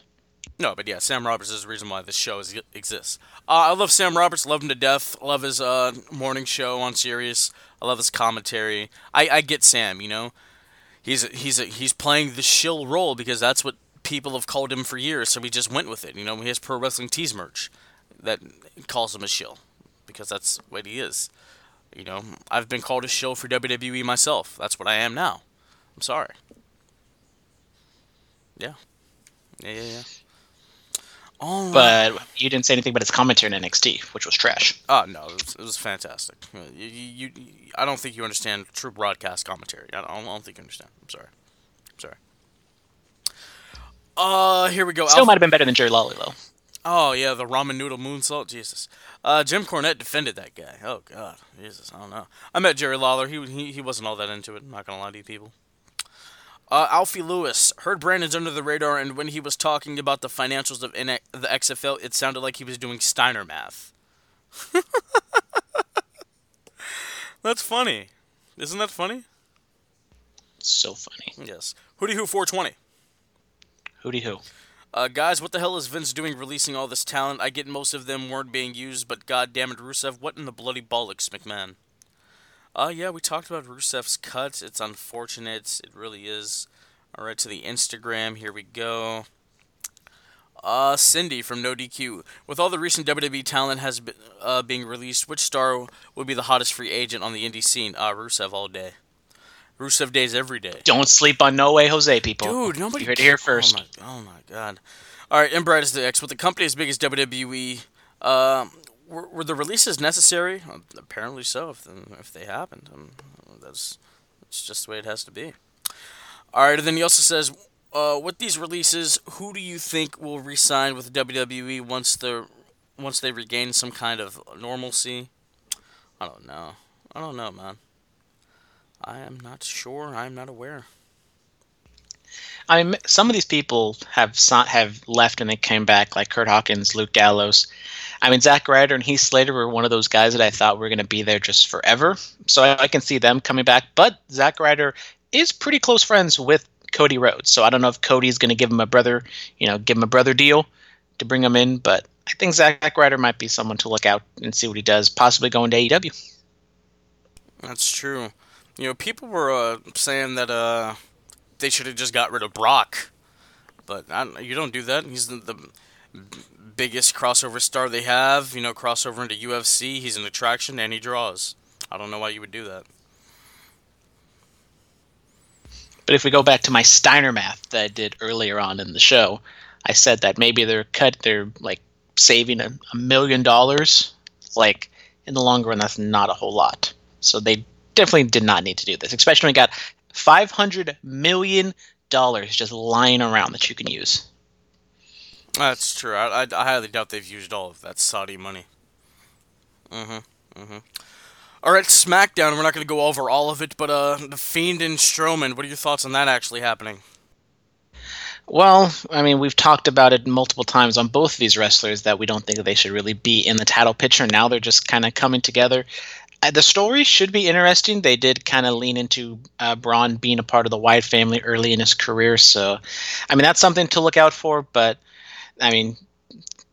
No, but yeah, Sam Roberts is the reason why this show is, exists. Uh, I love Sam Roberts, love him to death. Love his uh, morning show on Sirius. I love his commentary. I, I get Sam, you know, he's a, he's a, he's playing the shill role because that's what people have called him for years. So we just went with it. You know, he has pro wrestling tees merch that calls him a shill because that's what he is. You know, I've been called a shill for WWE myself. That's what I am now. I'm sorry. Yeah. Yeah, yeah, yeah. All right. But you didn't say anything about his commentary in NXT, which was trash. Oh no, it was, it was fantastic. You, you, you, I don't think you understand true broadcast commentary. I don't, I don't think you understand. I'm sorry. I'm sorry. Uh, here we go. Still Alpha- might have been better than Jerry Lawler though. Oh yeah, the ramen noodle moonsault. Jesus. Uh, Jim Cornette defended that guy. Oh god, Jesus. I don't know. I met Jerry Lawler. He he he wasn't all that into it. I'm not gonna lie to you people. Uh, Alfie Lewis heard Brandon's under the radar, and when he was talking about the financials of the XFL, it sounded like he was doing Steiner math. That's funny. Isn't that funny? So funny. Yes. Hootie Who 420. Hootie who? Uh, guys, what the hell is Vince doing releasing all this talent? I get most of them weren't being used, but god damn it, Rusev, what in the bloody bollocks, McMahon? Uh, yeah, we talked about Rusev's cut. It's unfortunate. It really is. All right, to the Instagram. Here we go. Uh, Cindy from No DQ. With all the recent WWE talent has been uh, being released, which star would be the hottest free agent on the indie scene? Uh, Rusev all day. Rusev days every day. Don't sleep on No Way Jose, people. Dude, nobody You heard it here first. Oh my, oh my god. All right, and Brad is the X. With the company as big as WWE, uh, were, were the releases necessary? Uh, apparently so. If if they happened, um, that's that's just the way it has to be. All right, and then he also says, uh, with these releases, who do you think will re-sign with WWE once the once they regain some kind of normalcy? I don't know. I don't know, man. I am not sure. I am not aware. I mean, some of these people have have left and they came back, like Kurt Hawkins, Luke Gallows. I mean, Zack Ryder and Heath Slater were one of those guys that I thought were going to be there just forever. So I, I can see them coming back. But Zack Ryder is pretty close friends with Cody Rhodes. So I don't know if Cody's going to give him a brother, you know, give him a brother deal to bring him in. But I think Zack Ryder might be someone to look out and see what he does, possibly going to AEW. That's true. You know, people were uh, saying that uh, they should have just got rid of Brock, but you don't do that. He's the, the biggest crossover star they have. You know, crossover into UFC. He's an attraction and he draws. I don't know why you would do that. But if we go back to my Steiner math that I did earlier on in the show, I said that maybe they're cut, they're like saving a, a million dollars. Like in the long run, that's not a whole lot. So they definitely did not need to do this, especially when we got five hundred million dollars just lying around that you can use. That's true. I, I, I highly doubt they've used all of that Saudi money. Mm-hmm. Mm-hmm. All right, SmackDown. We're not going to go over all of it, but uh, the Fiend and Strowman. What are your thoughts on that actually happening? Well, I mean, we've talked about it multiple times on both of these wrestlers that we don't think that they should really be in the title picture. Now they're just kind of coming together. The story should be interesting. They did kind of lean into uh, Braun being a part of the Wyatt family early in his career, so I mean that's something to look out for. But I mean,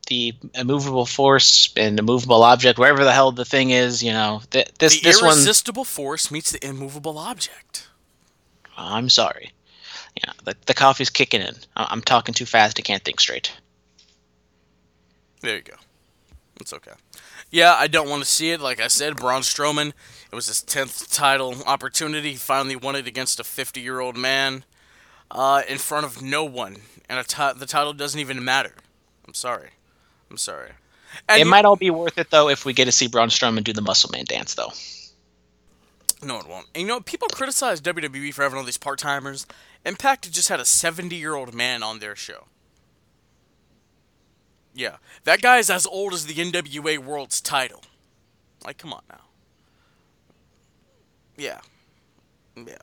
the immovable force and the immovable object, wherever the hell the thing is, you know, th- this the this one. irresistible force meets the immovable object. I'm sorry. Yeah, the, the coffee's kicking in. I- I'm talking too fast. I can't think straight. There you go. It's okay. Yeah, I don't want to see it. Like I said, Braun Strowman, it was his 10th title opportunity. He finally won it against a 50 year old man uh, in front of no one. And a the title doesn't even matter. I'm sorry. I'm sorry. And it you- might all be worth it though if we get to see Braun Strowman do the Muscle Man dance, though. No, it won't. And you know, people criticize WWE for having all these part timers. Impact just had a 70 year old man on their show. Yeah. That guy is as old as the NWA World's title. Like, come on now. Yeah. Yeah.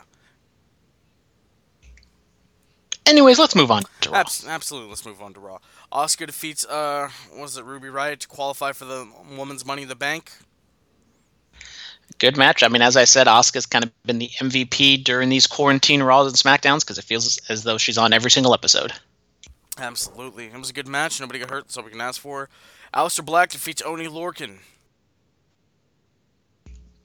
Anyways, let's move on to Raw. Abs- absolutely. Let's move on to Raw. Asuka defeats, uh, was it, Ruby Riott to qualify for the Women's Money in the Bank. Good match. I mean, as I said, Asuka's kind of been the MVP during these quarantine Raws and SmackDowns because it feels as though she's on every single episode. Absolutely. It was a good match. Nobody got hurt. All we can ask for. Aleister Black defeats Oney Lorcan.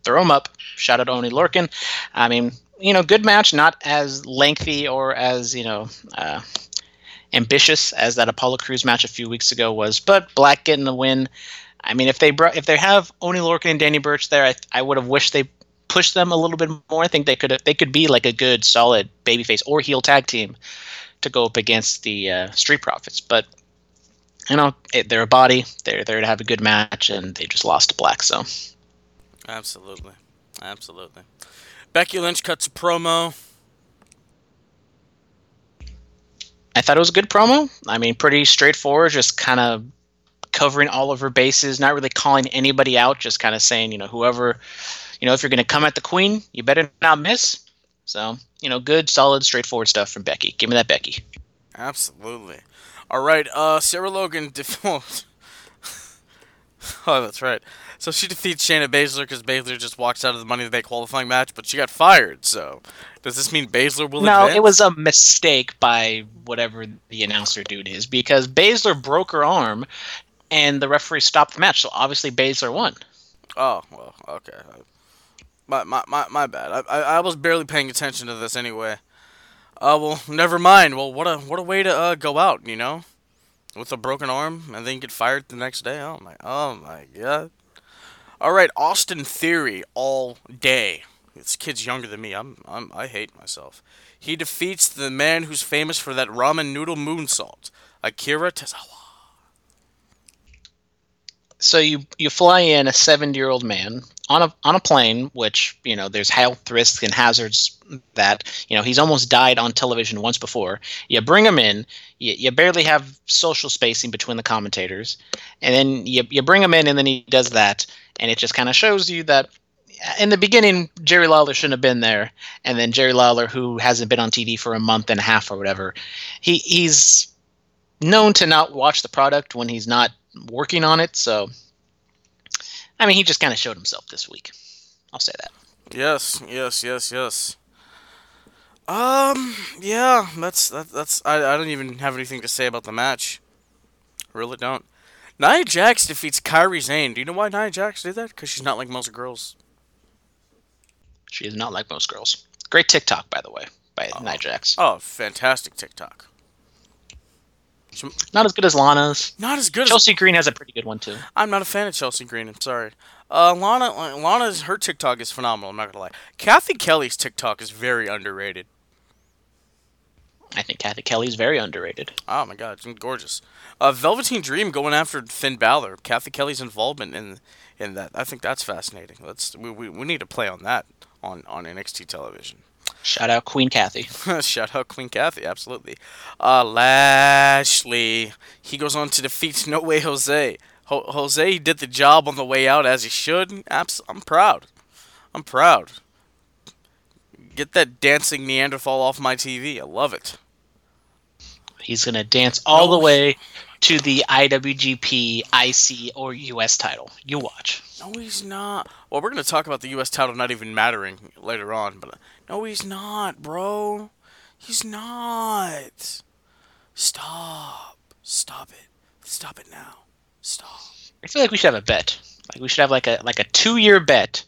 Throw him up. Shout out Oney Lorcan. I mean, you know, good match. Not as lengthy or as you know uh, ambitious as that Apollo Crews match a few weeks ago was, but Black getting the win. I mean, if they if they have Oney Lorcan and Danny Burch there, I, I would have wished they pushed them a little bit more. I think they could they could be like a good solid babyface or heel tag team to go up against the uh, Street Profits. But you know, it, they're a body. They're there to have a good match, and they just lost to Black. So Absolutely. Absolutely. Becky Lynch cuts a promo. I thought it was a good promo. I mean, pretty straightforward, just kind of covering all of her bases, not really calling anybody out, just kind of saying, you know, whoever, you know, if you're going to come at the queen, you better not miss. So, you know, good, solid, straightforward stuff from Becky. Give me that Becky. Absolutely. All right. Uh, Sarah Logan. Def- oh, that's right. So she defeats Shayna Baszler because Baszler just walks out of the Money in the Bank qualifying match, but she got fired. So does this mean Baszler will No, advance? it was a mistake by whatever the announcer dude is because Baszler broke her arm and the referee stopped the match. So obviously Baszler won. Oh well, okay. My my my, my bad. I, I I was barely paying attention to this anyway. Uh, well, never mind. Well, what a what a way to uh, go out, you know, with a broken arm and then get fired the next day. Oh my, oh my god. All right, Austin Theory all day. This kid's younger than me. I'm I'm I hate myself. He defeats the man who's famous for that ramen noodle moonsault, Akira Tozawa. so you you fly in a 70 year old man on a on a plane which you know there's health risks and hazards that you know he's almost died on television once before you bring him in you, you barely have social spacing between the commentators and then you, you bring him in and then he does that and it just kind of shows you that in the beginning, Jerry Lawler shouldn't have been there, and then Jerry Lawler, who hasn't been on TV for a month and a half or whatever, he he's known to not watch the product when he's not working on it. So, I mean, he just kind of showed himself this week. I'll say that. Yes, yes, yes, yes. Um, yeah, that's that, that's I, I don't even have anything to say about the match. Really don't. Nia Jax defeats Kairi Sane. Do you know why Nia Jax did that? Because she's not like most girls. She is not like most girls. Great TikTok, by the way, by Nia Jax. Oh, fantastic TikTok. Not as good as Lana's. Not as good as Chelsea Green has a pretty good one too. I'm not a fan of Chelsea Green. I'm sorry. Uh, Lana, Lana's her TikTok is phenomenal. I'm not gonna lie. Cathy Kelley's TikTok is very underrated. I think Cathy Kelley's very underrated. Oh my god, she's gorgeous. Uh, Velveteen Dream going after Finn Balor. Cathy Kelley's involvement in in that. I think that's fascinating. Let's we, we, we need to play on that on on NXT television. Shout out Queen Cathy. Shout out Queen Cathy, absolutely. Uh, Lashley, he goes on to defeat No Way Jose. Ho- Jose did the job on the way out as he should. Abs- I'm proud. I'm proud. Get that dancing Neanderthal off my TV. I love it. He's gonna dance all no. the way to the IWGP, IC, or US title. You watch. No, he's not. Well, we're gonna talk about the US title not even mattering later on, but no, he's not, bro. He's not. Stop. Stop it. Stop it now. Stop. I feel like we should have a bet. Like we should have like a like a two year bet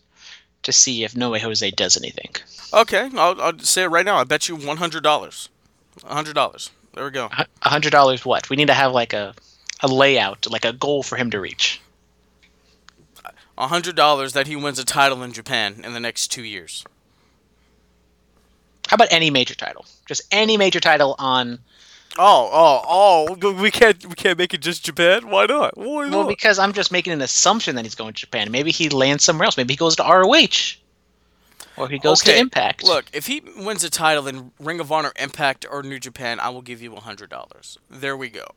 to see if No Way Jose does anything. Okay, I'll, I'll say it right now. I bet you one hundred dollars. hundred dollars. There we go. Hundred dollars. What? We need to have like a a layout, like a goal for him to reach. A hundred dollars that he wins a title in Japan in the next two years. How about any major title? Just any major title on. Oh, oh, oh! We can't, we can't make it just Japan. Why not? Why not? Well, because I'm just making an assumption that he's going to Japan. Maybe he lands somewhere else. Maybe he goes to ROH. Or he goes okay. to Impact. Look, if he wins a title in Ring of Honor, Impact, or New Japan, I will give you hundred dollars. There we go.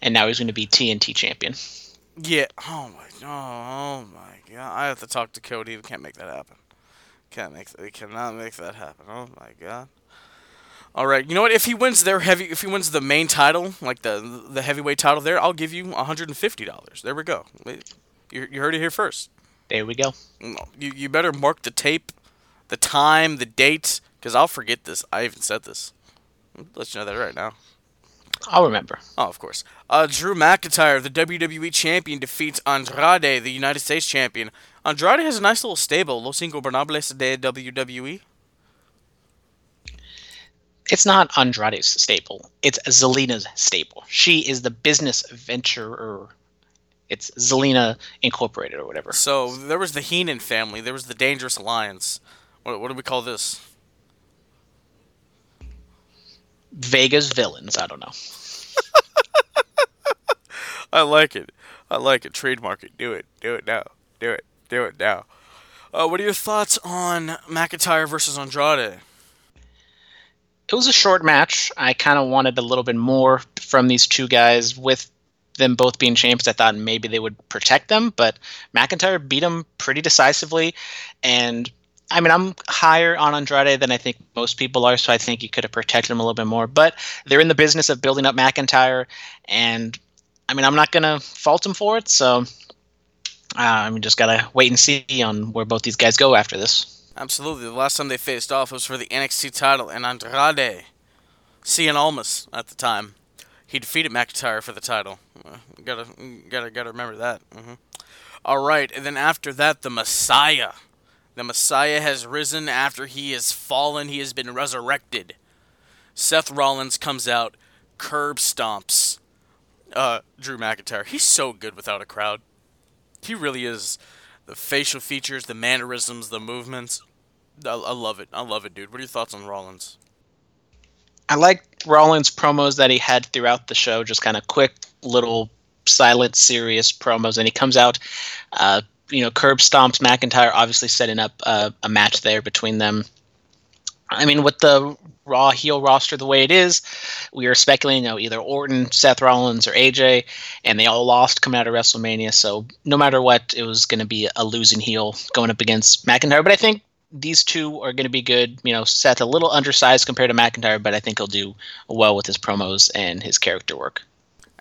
And now he's going to be TNT champion. Yeah. Oh my. Oh, oh my god. I have to talk to Cody. We can't make that happen. Can't make. That, we cannot make that happen. Oh my god. All right. You know what? If he wins their heavy, if he wins the main title, like the the heavyweight title, there, I'll give you hundred and fifty dollars. There we go. You, you heard it here first. There we go. Mm, you you better mark the tape the time, the date, because I'll forget this. I even said this. I'll let you know that right now. I'll remember. Oh, of course. Uh, Drew McIntyre, the WWE champion, defeats Andrade, the United States champion. Andrade has a nice little stable, Los Ingobernables de WWE. It's not Andrade's stable. It's Zelina's stable. She is the business venturer. It's Zelina Incorporated or whatever. So there was the Heenan family. There was the Dangerous Alliance. What, what do we call this? Vega's villains. I don't know. I like it. I like it. Trademark it. Do it. Do it now. Do it. Do it now. Uh, what are your thoughts on McIntyre versus Andrade? It was a short match. I kind of wanted a little bit more from these two guys with them both being champs, I thought maybe they would protect them, but McIntyre beat them pretty decisively. And I mean, I'm higher on Andrade than I think most people are, so I think you could have protected him a little bit more. But they're in the business of building up McIntyre, and I mean, I'm not gonna fault him for it. So uh, I mean, just gotta wait and see on where both these guys go after this. Absolutely. The last time they faced off was for the NXT title, and Andrade, Cien Almas at the time, he defeated McIntyre for the title. Uh, gotta, gotta, gotta remember that. Mm-hmm. All right, and then after that, the Messiah. The Messiah has risen after he has fallen. He has been resurrected. Seth Rollins comes out, curb stomps uh, Drew McIntyre. He's so good without a crowd. He really is. The facial features, the mannerisms, the movements. I, I love it. I love it, dude. What are your thoughts on Rollins? I like Rollins' promos that he had throughout the show, just kind of quick, little, silent, serious promos. And he comes out, uh, you know, curb stomps McIntyre, obviously setting up uh, a match there between them. I mean, with the Raw heel roster the way it is, we are speculating, you know, either Orton, Seth Rollins, or AJ, and they all lost coming out of WrestleMania. So no matter what, it was going to be a losing heel going up against McIntyre. But I think these two are going to be good. You know, Seth a little undersized compared to McIntyre, but I think he'll do well with his promos and his character work.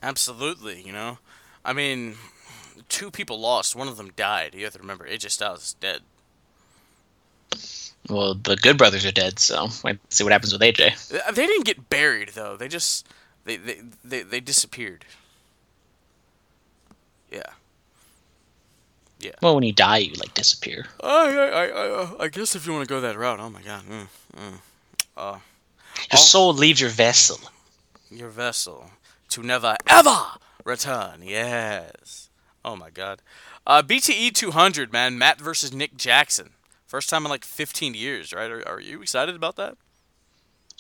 Absolutely, you know. I mean, two people lost. One of them died. You have to remember, AJ Styles is dead. Well, the Good Brothers are dead, so let's see what happens with AJ. Uh, They didn't get buried though. They just they they they, they disappeared. Yeah. Yeah. Well, when you die, you like disappear. I I I, I, I guess if you want to go that route, oh my god. Mm, mm. Uh, Your Oh. soul leaves your vessel. your vessel to never ever return. Yes. Oh my god. Uh, BTE 200, man. Matt versus Nick Jackson. First time in like 15 years, right? Are, are you excited about that?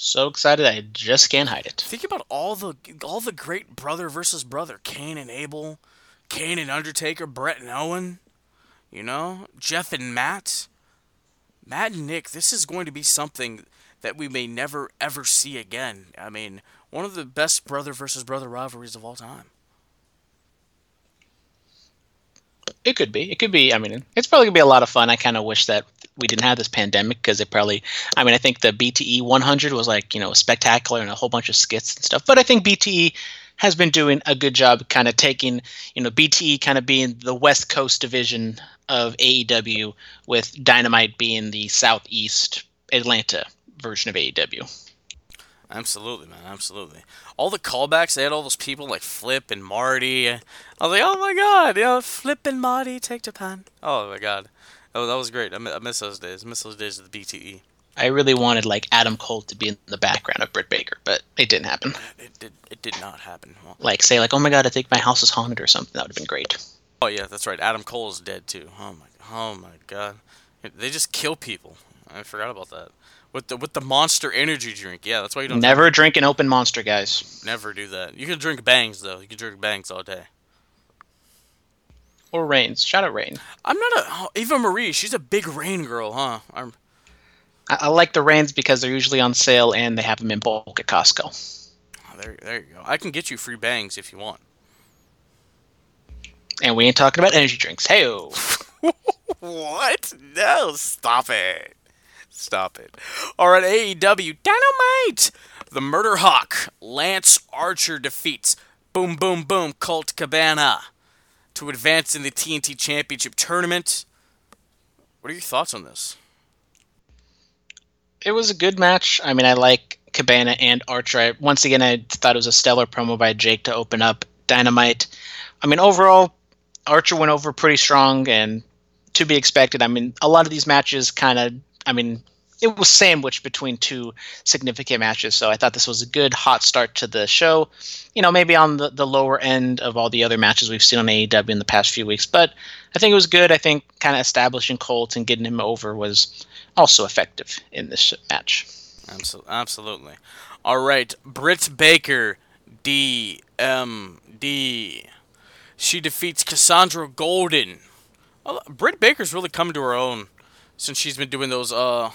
So excited, I just can't hide it. Think about all the all the great brother versus brother, Cain and Abel, Kane and Undertaker, Bret and Owen, you know, Jeff and Matt, Matt and Nick. This is going to be something that we may never ever see again. I mean, one of the best brother versus brother rivalries of all time. It could be. It could be. I mean, it's probably gonna be a lot of fun. I kind of wish that we didn't have this pandemic because it probably. I mean, I think the BTE 100 was like you know spectacular and a whole bunch of skits and stuff. But I think BTE has been doing a good job, kind of taking you know BTE kind of being the West Coast division of AEW, with Dynamite being the Southeast Atlanta version of AEW. Absolutely, man. Absolutely. All the callbacks, they had all those people like Flip and Marty. I was like, oh my god, yeah, Flip and Marty take Japan. Oh my god. Oh, that was great. I miss those days. I miss those days of the. BTE. I really wanted like Adam Cole to be in the background of Britt Baker, but it didn't happen. It did. It did not happen. Well, Like say like, oh my god, I think my house is haunted or something. That would have been great. oh yeah, that's right. Adam Cole is dead too. Oh my. Oh my god. They just kill people. I forgot about that. With the with the Monster Energy drink. Yeah, that's why you don't Never drink an open monster, guys. never do that. You can drink bangs though. You can drink bangs all day. Or Reigns. Shout out Reign. I'm not a oh, Eva Marie. She's a big Reign girl, huh? I'm, I, I like the Reigns because they're usually on sale and they have them in bulk at Costco. oh, there, there you go. I can get you free bangs if you want. And we ain't talking about energy drinks. Hey, What? No, stop it. Stop it. All right, AEW Dynamite. The Murder Hawk Lance Archer defeats Boom Boom Boom Colt Cabana to advance in the TNT Championship tournament. What are your thoughts on this? it was a good match. I mean, I like Cabana and Archer. I, once again, I thought it was a stellar promo by Jake to open up Dynamite. I mean, overall, Archer went over pretty strong and to be expected. I mean, a lot of these matches kind of, I mean, it was sandwiched between two significant matches. So I thought this was a good hot start to the show. You know, maybe on the, the lower end of all the other matches we've seen on AEW in the past few weeks, but I think it was good. I think kind of establishing Colt and getting him over was also effective in this match. Absolutely. All right, Britt Baker, DMD. She defeats Cassandra Golden. Britt Baker's really come to her own since she's been doing those uh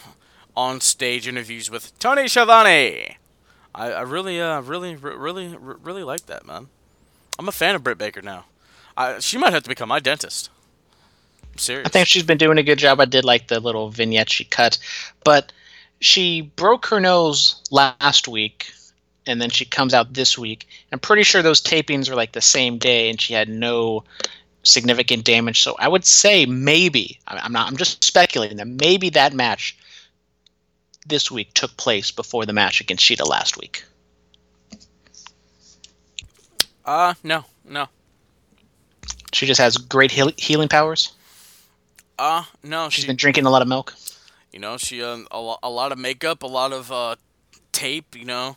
on stage interviews with Tony Schiavone. I, I really uh really re- really re- really like that man. I'm a fan of Britt Baker now. I, she might have to become my dentist. I'm serious. I think she's been doing a good job. I did like the little vignette she cut, but she broke her nose last week, and then she comes out this week. I'm pretty sure those tapings were like the same day, and she had no significant damage. So I would say maybe I'm not. I'm just speculating that maybe that match this week took place before the match against Shida last week. uh no no She just has great heal- healing powers. uh no She's she been drinking a lot of milk. You know, she um, a, lo- a lot of makeup, a lot of uh, tape. You know,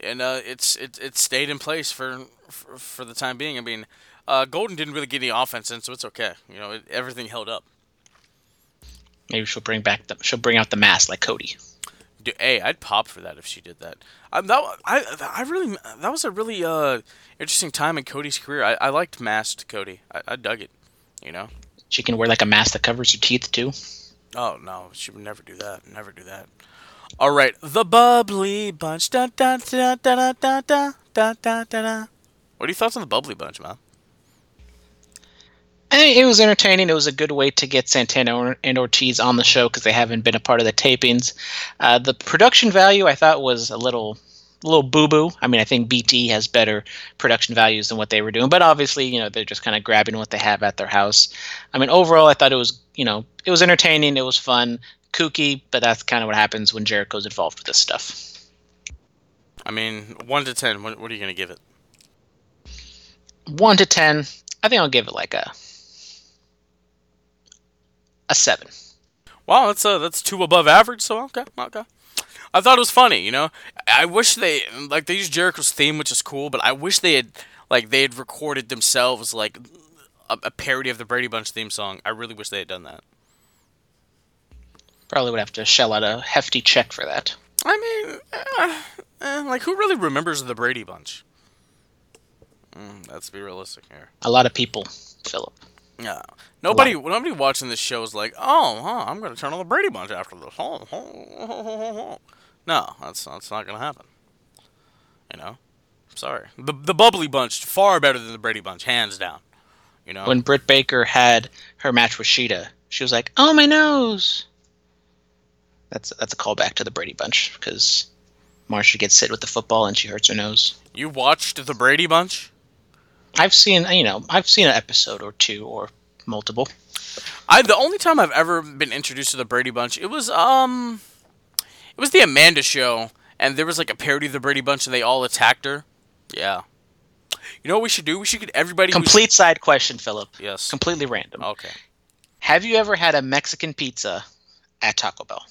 and uh, it's it it stayed in place for for, for the time being. I mean, uh, Golden didn't really get any offense in, so it's okay. You know, it, everything held up. Maybe she'll bring back the she'll bring out the mask like Cody. Dude, hey, I'd pop for that if she did that. Um, that I I really that was a really uh interesting time in Cody's career. I, I liked masked Cody. I, I dug it. You know. She can wear like a mask that covers her teeth too. Oh no, she would never do that. Never do that. All right, the bubbly bunch. Da da da da da da da da da da. What are your thoughts on the bubbly bunch, man? It was entertaining. It was a good way to get Santana and Ortiz on the show because they haven't been a part of the tapings. Uh, the production value I thought was a little, a little boo boo. I mean, I think BT has better production values than what they were doing, but obviously, you know, they're just kind of grabbing what they have at their house. I mean, overall, I thought it was, you know, it was entertaining. It was fun, kooky, but that's kind of what happens when Jericho's involved with this stuff. I mean, one to ten. What, what are you gonna give it? One to ten, I think I'll give it like a a seven. Wow, that's uh, that's two above average. So okay, okay. I thought it was funny. You know, I wish they like they used Jericho's theme, which is cool, but I wish they had like they had recorded themselves like a, a parody of the Brady Bunch theme song. I really wish they had done that. Probably would have to shell out a hefty check for that. I mean, uh, eh, like who really remembers the Brady Bunch? Mm, let's be realistic here. A lot of people, Philip. Yeah. Nobody, nobody watching this show is like, oh, huh, I'm gonna turn on the Brady Bunch after this. Oh, oh, oh, oh, oh." No, that's that's not gonna happen. You know, sorry. The the Bubbly Bunch far better than the Brady Bunch, hands down. You know, When Britt Baker had her match with Shida, she was like, "Oh my nose." That's that's a callback to the Brady Bunch because Marcia gets hit with the football and she hurts her nose. you watched the Brady Bunch. I've seen you know I've seen an episode or two or multiple. I the only time I've ever been introduced to the Brady Bunch, it was um, it was the Amanda Show, and there was like a parody of the Brady Bunch, and they all attacked her. Yeah. You know what we should do? We should get everybody. Complete side question, Philip. Yes. Completely random. Okay. Have you ever had a Mexican pizza at Taco Bell?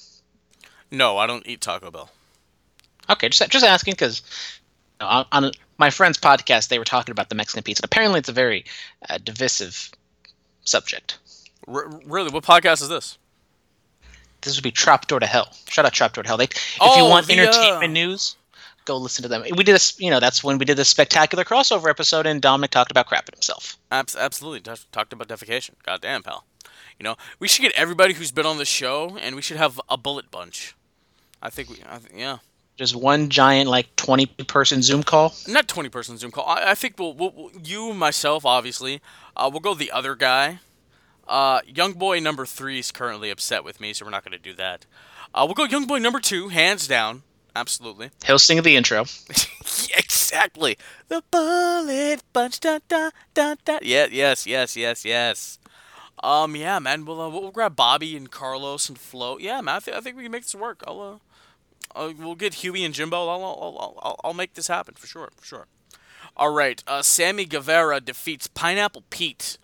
No, I don't eat Taco Bell. Okay, just just asking because on, on my friend's podcast they were talking about the Mexican pizza. Apparently, it's a very uh, divisive subject. R- really, what podcast is this? This would be Trapdoor to Hell. Shout out Trapdoor to Hell. They, if Oh, you want the, entertainment uh, news, go listen to them. We did this, you know, that's when we did this spectacular crossover episode, and Dominic talked about crapping himself. Abs- absolutely. Talked about defecation. Goddamn, pal. You know, we should get everybody who's been on the show, and we should have a bullet bunch. I think we, I th- yeah, Just one giant, like twenty person Zoom call. not twenty person Zoom call. I, I think we'll, we'll, you, myself, obviously. Uh, we'll go the other guy. Uh, young boy number three is currently upset with me, so we're not going to do that. Uh, we'll go young boy number two, hands down, absolutely. He'll sing the intro. Exactly. The bullet bunch. Da, da, da, da. Yeah, yes, yes, yes, yes. Um, yeah, man. We'll, uh, we'll grab Bobby and Carlos and Flo. Yeah, man. I, th- I think we can make this work. I'll, uh, we'll get Huey and Jimbo. I'll, I'll, I'll, I'll, make this happen for sure, for sure. All right. Uh, Sammy Guevara defeats Pineapple Pete.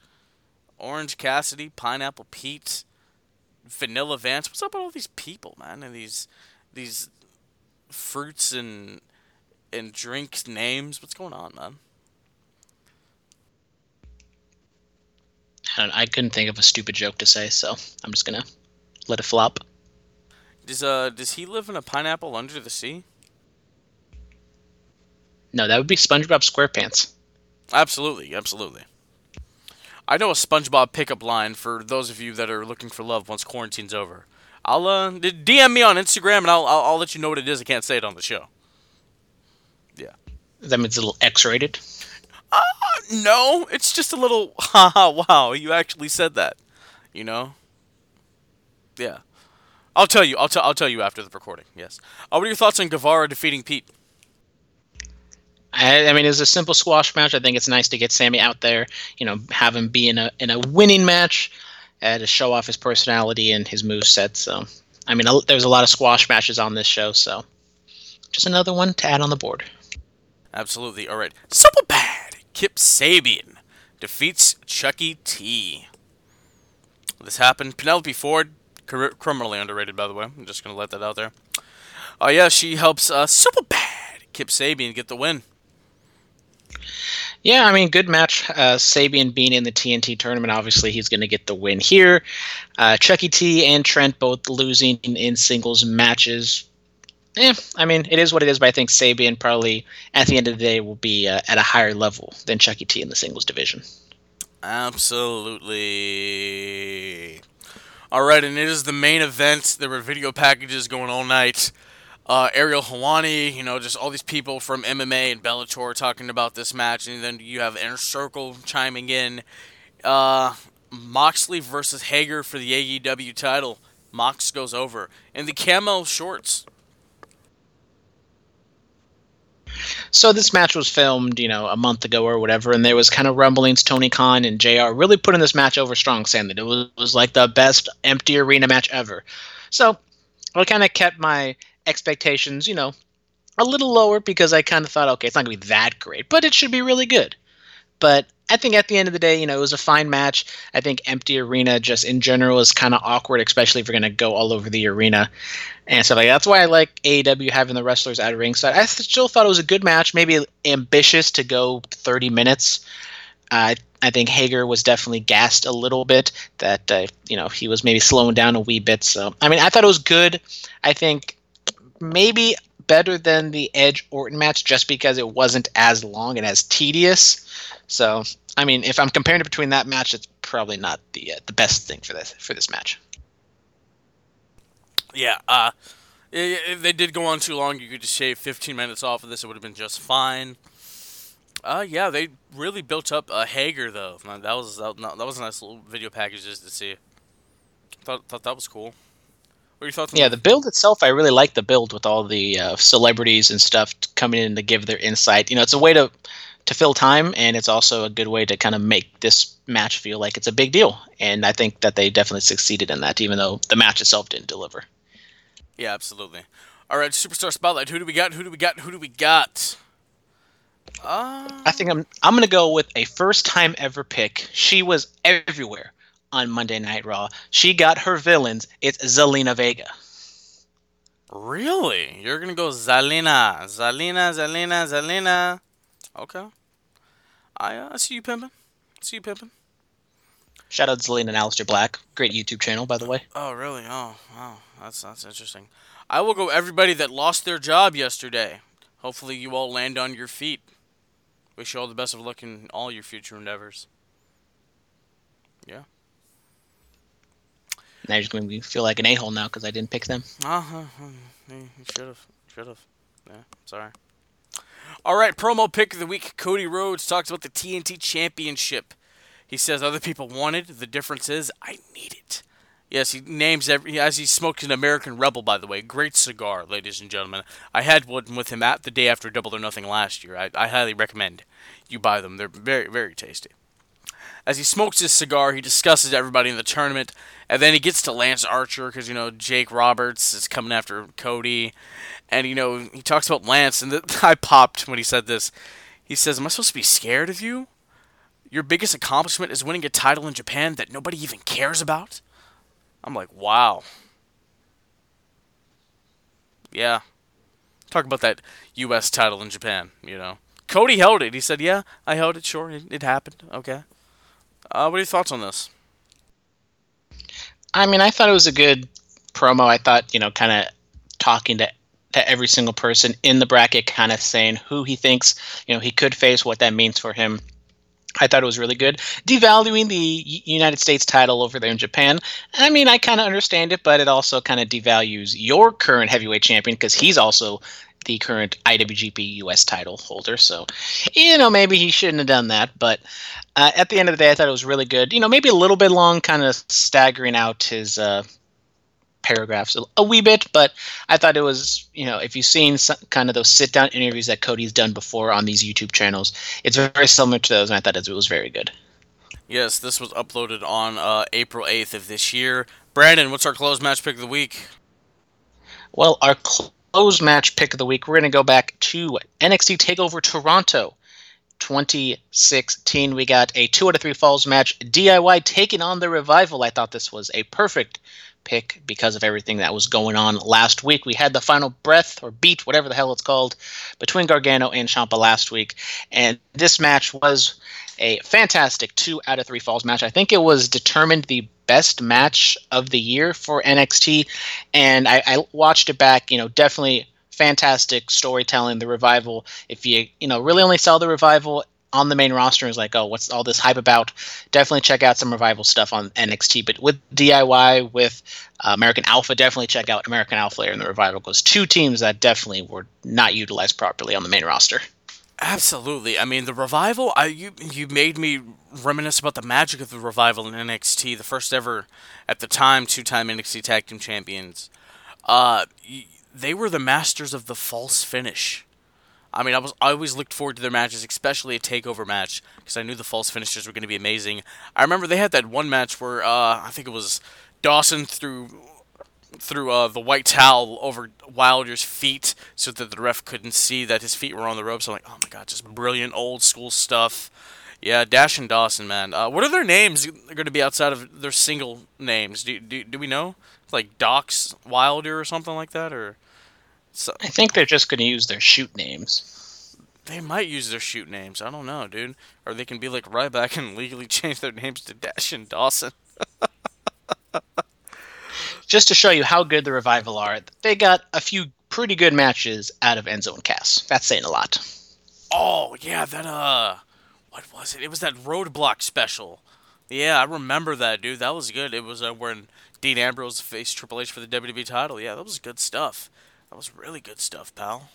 Orange Cassidy, Pineapple Pete, Vanilla Vance. What's up with all these people, man? And these, these fruits and and drink names. What's going on, man? I, I couldn't think of a stupid joke to say, so I'm just gonna let it flop. Does uh does he live in a pineapple under the sea? No, that would be SpongeBob SquarePants. Absolutely, absolutely. I know a SpongeBob pickup line for those of you that are looking for love once quarantine's over. I'll uh DM me on Instagram and I'll, I'll I'll let you know what it is. I can't say it on the show. Yeah. That means a little X-rated. Uh, no, it's just a little haha wow, you actually said that. You know? Yeah. I'll tell you. I'll tell I'll tell you after the recording. Yes. Uh, what are your thoughts on Guevara defeating Pete? I, I mean, it's a simple squash match. I think it's nice to get Sammy out there. You know, have him be in a in a winning match, uh, to show off his personality and his move set. So, I mean, a- there's a lot of squash matches on this show. So, just another one to add on the board. Absolutely. All right. Super bad. Kip Sabian defeats Chucky T. This happened. Penelope Ford, criminally underrated, by the way. I'm just gonna let that out there. Oh yeah, she helps uh, super bad Kip Sabian get the win. Yeah, I mean, good match. Uh, Sabian being in the TNT tournament, obviously he's going to get the win here. Uh, Chucky T and Trent both losing in, in singles matches. Eh, I mean, it is what it is, but I think Sabian probably, at the end of the day, will be uh, at a higher level than Chucky T in the singles division. Absolutely. All right, and it is the main event. There were video packages going all night. uh, Ariel Helwani, you know, just all these people from MMA and Bellator talking about this match, and then you have Inner Circle chiming in. Uh, Moxley versus Hager for the AEW title. Mox goes over in the camo shorts. So this match was filmed, you know, a month ago or whatever, and there was kind of rumblings. Tony Khan and Jr. really putting this match over strong, saying that it was, was like the best empty arena match ever. So I kind of kept my expectations, you know, a little lower because I kind of thought, okay, it's not gonna be that great, but it should be really good. But I think at the end of the day, you know, it was a fine match. I think empty arena just in general is kind of awkward, especially if you're going to go all over the arena and stuff like that. That's why I like AEW having the wrestlers at ringside. I still thought it was a good match, maybe ambitious to go 30 minutes. Uh, I think Hager was definitely gassed a little bit. That uh, you know he was maybe slowing down a wee bit. So I mean, I thought it was good. I think maybe better than the Edge Orton match just because it wasn't as long and as tedious. So I mean, if I'm comparing it between that match, it's probably not the uh, the best thing for this for this match. Yeah, uh, if they did go on too long, you could just shave 15 minutes off of this. It would have been just fine. Uh, yeah, they really built up a Hager though. That was that, that was a nice little video package just to see. Thought thought that was cool. What are your thoughts? yeah, the build itself, I really like the build with all the uh, celebrities and stuff coming in to give their insight. You know, it's a way to to fill time, and it's also a good way to kind of make this match feel like it's a big deal. And I think that they definitely succeeded in that, even though the match itself didn't deliver. Yeah, absolutely. All right, superstar spotlight. Who do we got? Who do we got? Who do we got? Uh... I think I'm I'm gonna go with a first time ever pick. She was everywhere on Monday Night Raw. She got her villains. It's Zelina Vega. Really? You're gonna go Zelina, Zelina, Zelina, Zelina. Okay. I uh, see you pimping. See you pimping. Shout out to Zelina and Aleister Black. Great YouTube channel, by the way. Oh, really? Oh, wow. That's that's interesting. I will go everybody that lost their job yesterday. Hopefully you all land on your feet. Wish you all the best of luck in all your future endeavors. Yeah. Now you're just going to feel like an a-hole now because I didn't pick them. Uh-huh. You should have. Should have. Yeah, sorry. All right, promo pick of the week. Cody Rhodes talks about the TNT Championship. He says other people wanted. The difference is I need it. Yes, he names every as he smoked an American Rebel. By the way, great cigar, ladies and gentlemen. I had one with him at the day after Double or Nothing last year. I, I highly recommend you buy them. They're very very tasty. As he smokes his cigar, he discusses everybody in the tournament, and then he gets to Lance Archer because you know Jake Roberts is coming after Cody, and you know he talks about Lance, and the, I popped when he said this. He says, "Am I supposed to be scared of you? Your biggest accomplishment is winning a title in Japan that nobody even cares about." I'm like, "Wow." Yeah. Talk about that U.S. title in Japan, you know. Cody held it. He said, "Yeah, I held it. Sure, it, it happened. Okay." Uh, what are your thoughts on this? I mean, I thought it was a good promo. I thought, you know, kind of talking to to every single person in the bracket, kind of saying who he thinks, you know, he could face, what that means for him. I thought it was really good. Devaluing the United States title over there in Japan. I mean, I kind of understand it, but it also kind of devalues your current heavyweight champion because he's also the current IWGP US title holder. So, you know, maybe he shouldn't have done that. But uh, at the end of the day, I thought it was really good. You know, maybe a little bit long, kind of staggering out his uh, paragraphs a, a, wee bit, but I thought it was, you know, if you've seen some, kind of those sit down interviews that Cody's done before on these YouTube channels, it's very similar to those, and I thought it was very good. Yes, this was uploaded on uh, April 8th of this year. Brandon, what's our close match pick of the week? Well, our close match pick of the week, we're going to go back to NXT TakeOver Toronto 2016. We got a two out of three falls match. DIY taking on the revival. I thought this was a perfect pick because of everything that was going on last week. We had the final breath or beat, whatever the hell it's called, between Gargano and Ciampa last week, and this match was a fantastic two out of three falls match. I think it was determined the best match of the year for NXT, and I, I watched it back. You know, definitely fantastic storytelling. The revival. If you you know really only saw the revival on the main roster and is like, oh, what's all this hype about? Definitely check out some revival stuff on NXT. But with DIY, with uh, American Alpha, definitely check out American Alpha and the Revival because two teams that definitely were not utilized properly on the main roster. Absolutely. I mean, the revival. I you you made me reminisce about the magic of the revival in NXT, the first ever at the time two-time NXT Tag Team Champions. Uh, they were the masters of the false finish. I mean, I was I always looked forward to their matches, especially a takeover match, because I knew the false finishers were going to be amazing. I remember they had that one match where uh, I think it was Dawson threw threw uh, the white towel over Wilder's feet so that the ref couldn't see that his feet were on the ropes. I'm like, oh my god, just brilliant old school stuff. Yeah, Dash and Dawson, man. Uh, what are their names going to be outside of their single names? Do, do, do we know? Like Dax Wilder or something like that, or? So, I think they're just going to use their shoot names. They might use their shoot names. I don't know, dude. Or they can be like Ryback and legally change their names to Dash and Dawson. just to show you how good the revival are, they got a few pretty good matches out of Enzo and Cass. That's saying a lot. Oh yeah, that uh, what was it? It was that Roadblock special. Yeah, I remember that, dude. That was good. It was uh, when Dean Ambrose faced Triple H for the WWE title. Yeah, that was good stuff. That was really good stuff, pal.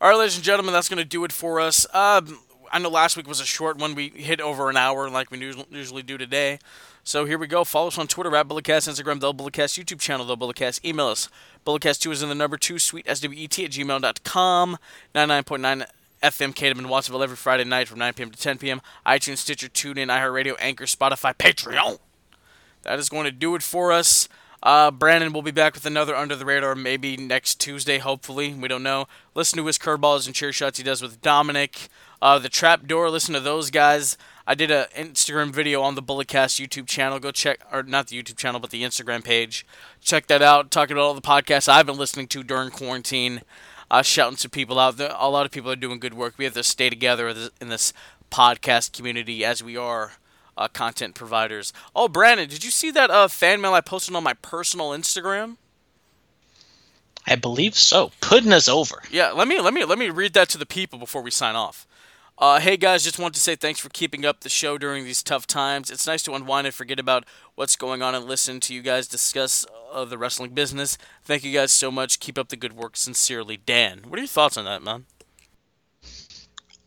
All right, ladies and gentlemen, that's going to do it for us. Um, I know last week was a short one. We hit over an hour like we usually do today. So here we go. Follow us on Twitter at Bulletcast, Instagram, The Bulletcast, YouTube channel, The Bulletcast. Email us. Bulletcast2 is in the number 2, sweet swet at gmail.com. 99.9 FM Catem in Watsonville every Friday night from 9 p.m. to 10 p.m. iTunes, Stitcher, TuneIn, iHeartRadio, Anchor, Spotify, Patreon. That is going to do it for us. Uh, Brandon will be back with another Under the Radar maybe next Tuesday, hopefully. We don't know. Listen to his curveballs and chair shots he does with Dominic. Uh, the Trap Door, listen to those guys. I did an Instagram video on the Bulletcast YouTube channel. Go check, or not the YouTube channel, but the Instagram page. Check that out. Talking about all the podcasts I've been listening to during quarantine. Uh, shouting to people out there. A lot of people are doing good work. We have to stay together in this podcast community as we are uh, content providers. Oh, Brandon, did you see that uh, fan mail I posted on my personal Instagram? I believe so. Pudding us over. Yeah, let me let me let me read that to the people before we sign off. Uh, hey guys, just want to say thanks for keeping up the show during these tough times. It's nice to unwind and forget about what's going on and listen to you guys discuss uh, the wrestling business. Thank you guys so much. Keep up the good work. Sincerely, Dan. What are your thoughts on that, man?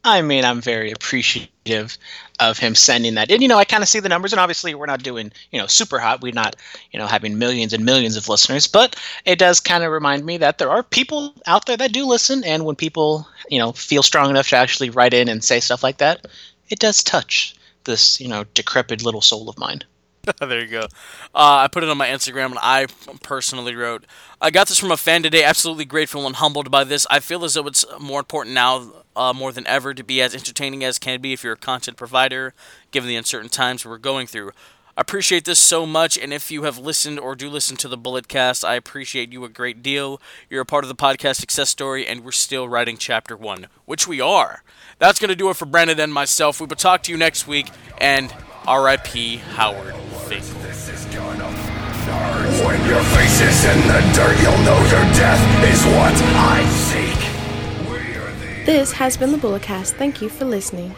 I mean, I'm very appreciative of him sending that. And you know, I kind of see the numbers, and obviously, we're not doing you know super hot. We're not you know having millions and millions of listeners, but it does kind of remind me that there are people out there that do listen, and when people you know feel strong enough to actually write in and say stuff like that, it does touch this you know decrepit little soul of mine. there you go. Uh, I put it on my Instagram, and I personally wrote, "I got this from a fan today. Absolutely grateful and humbled by this. I feel as though it's more important now uh, more than ever to be as entertaining as can be if you're a content provider, given the uncertain times we're going through. I appreciate this so much, and if you have listened or do listen to the Bulletcast, I appreciate you a great deal. You're a part of the podcast success story, and we're still writing chapter one, which we are. That's going to do it for Brandon and myself. We will talk to you next week, and R.I.P. Howard Finkel. When your face is in the dirt, you'll know your death is what I seek. This has been the Bulletcast. Thank you for listening.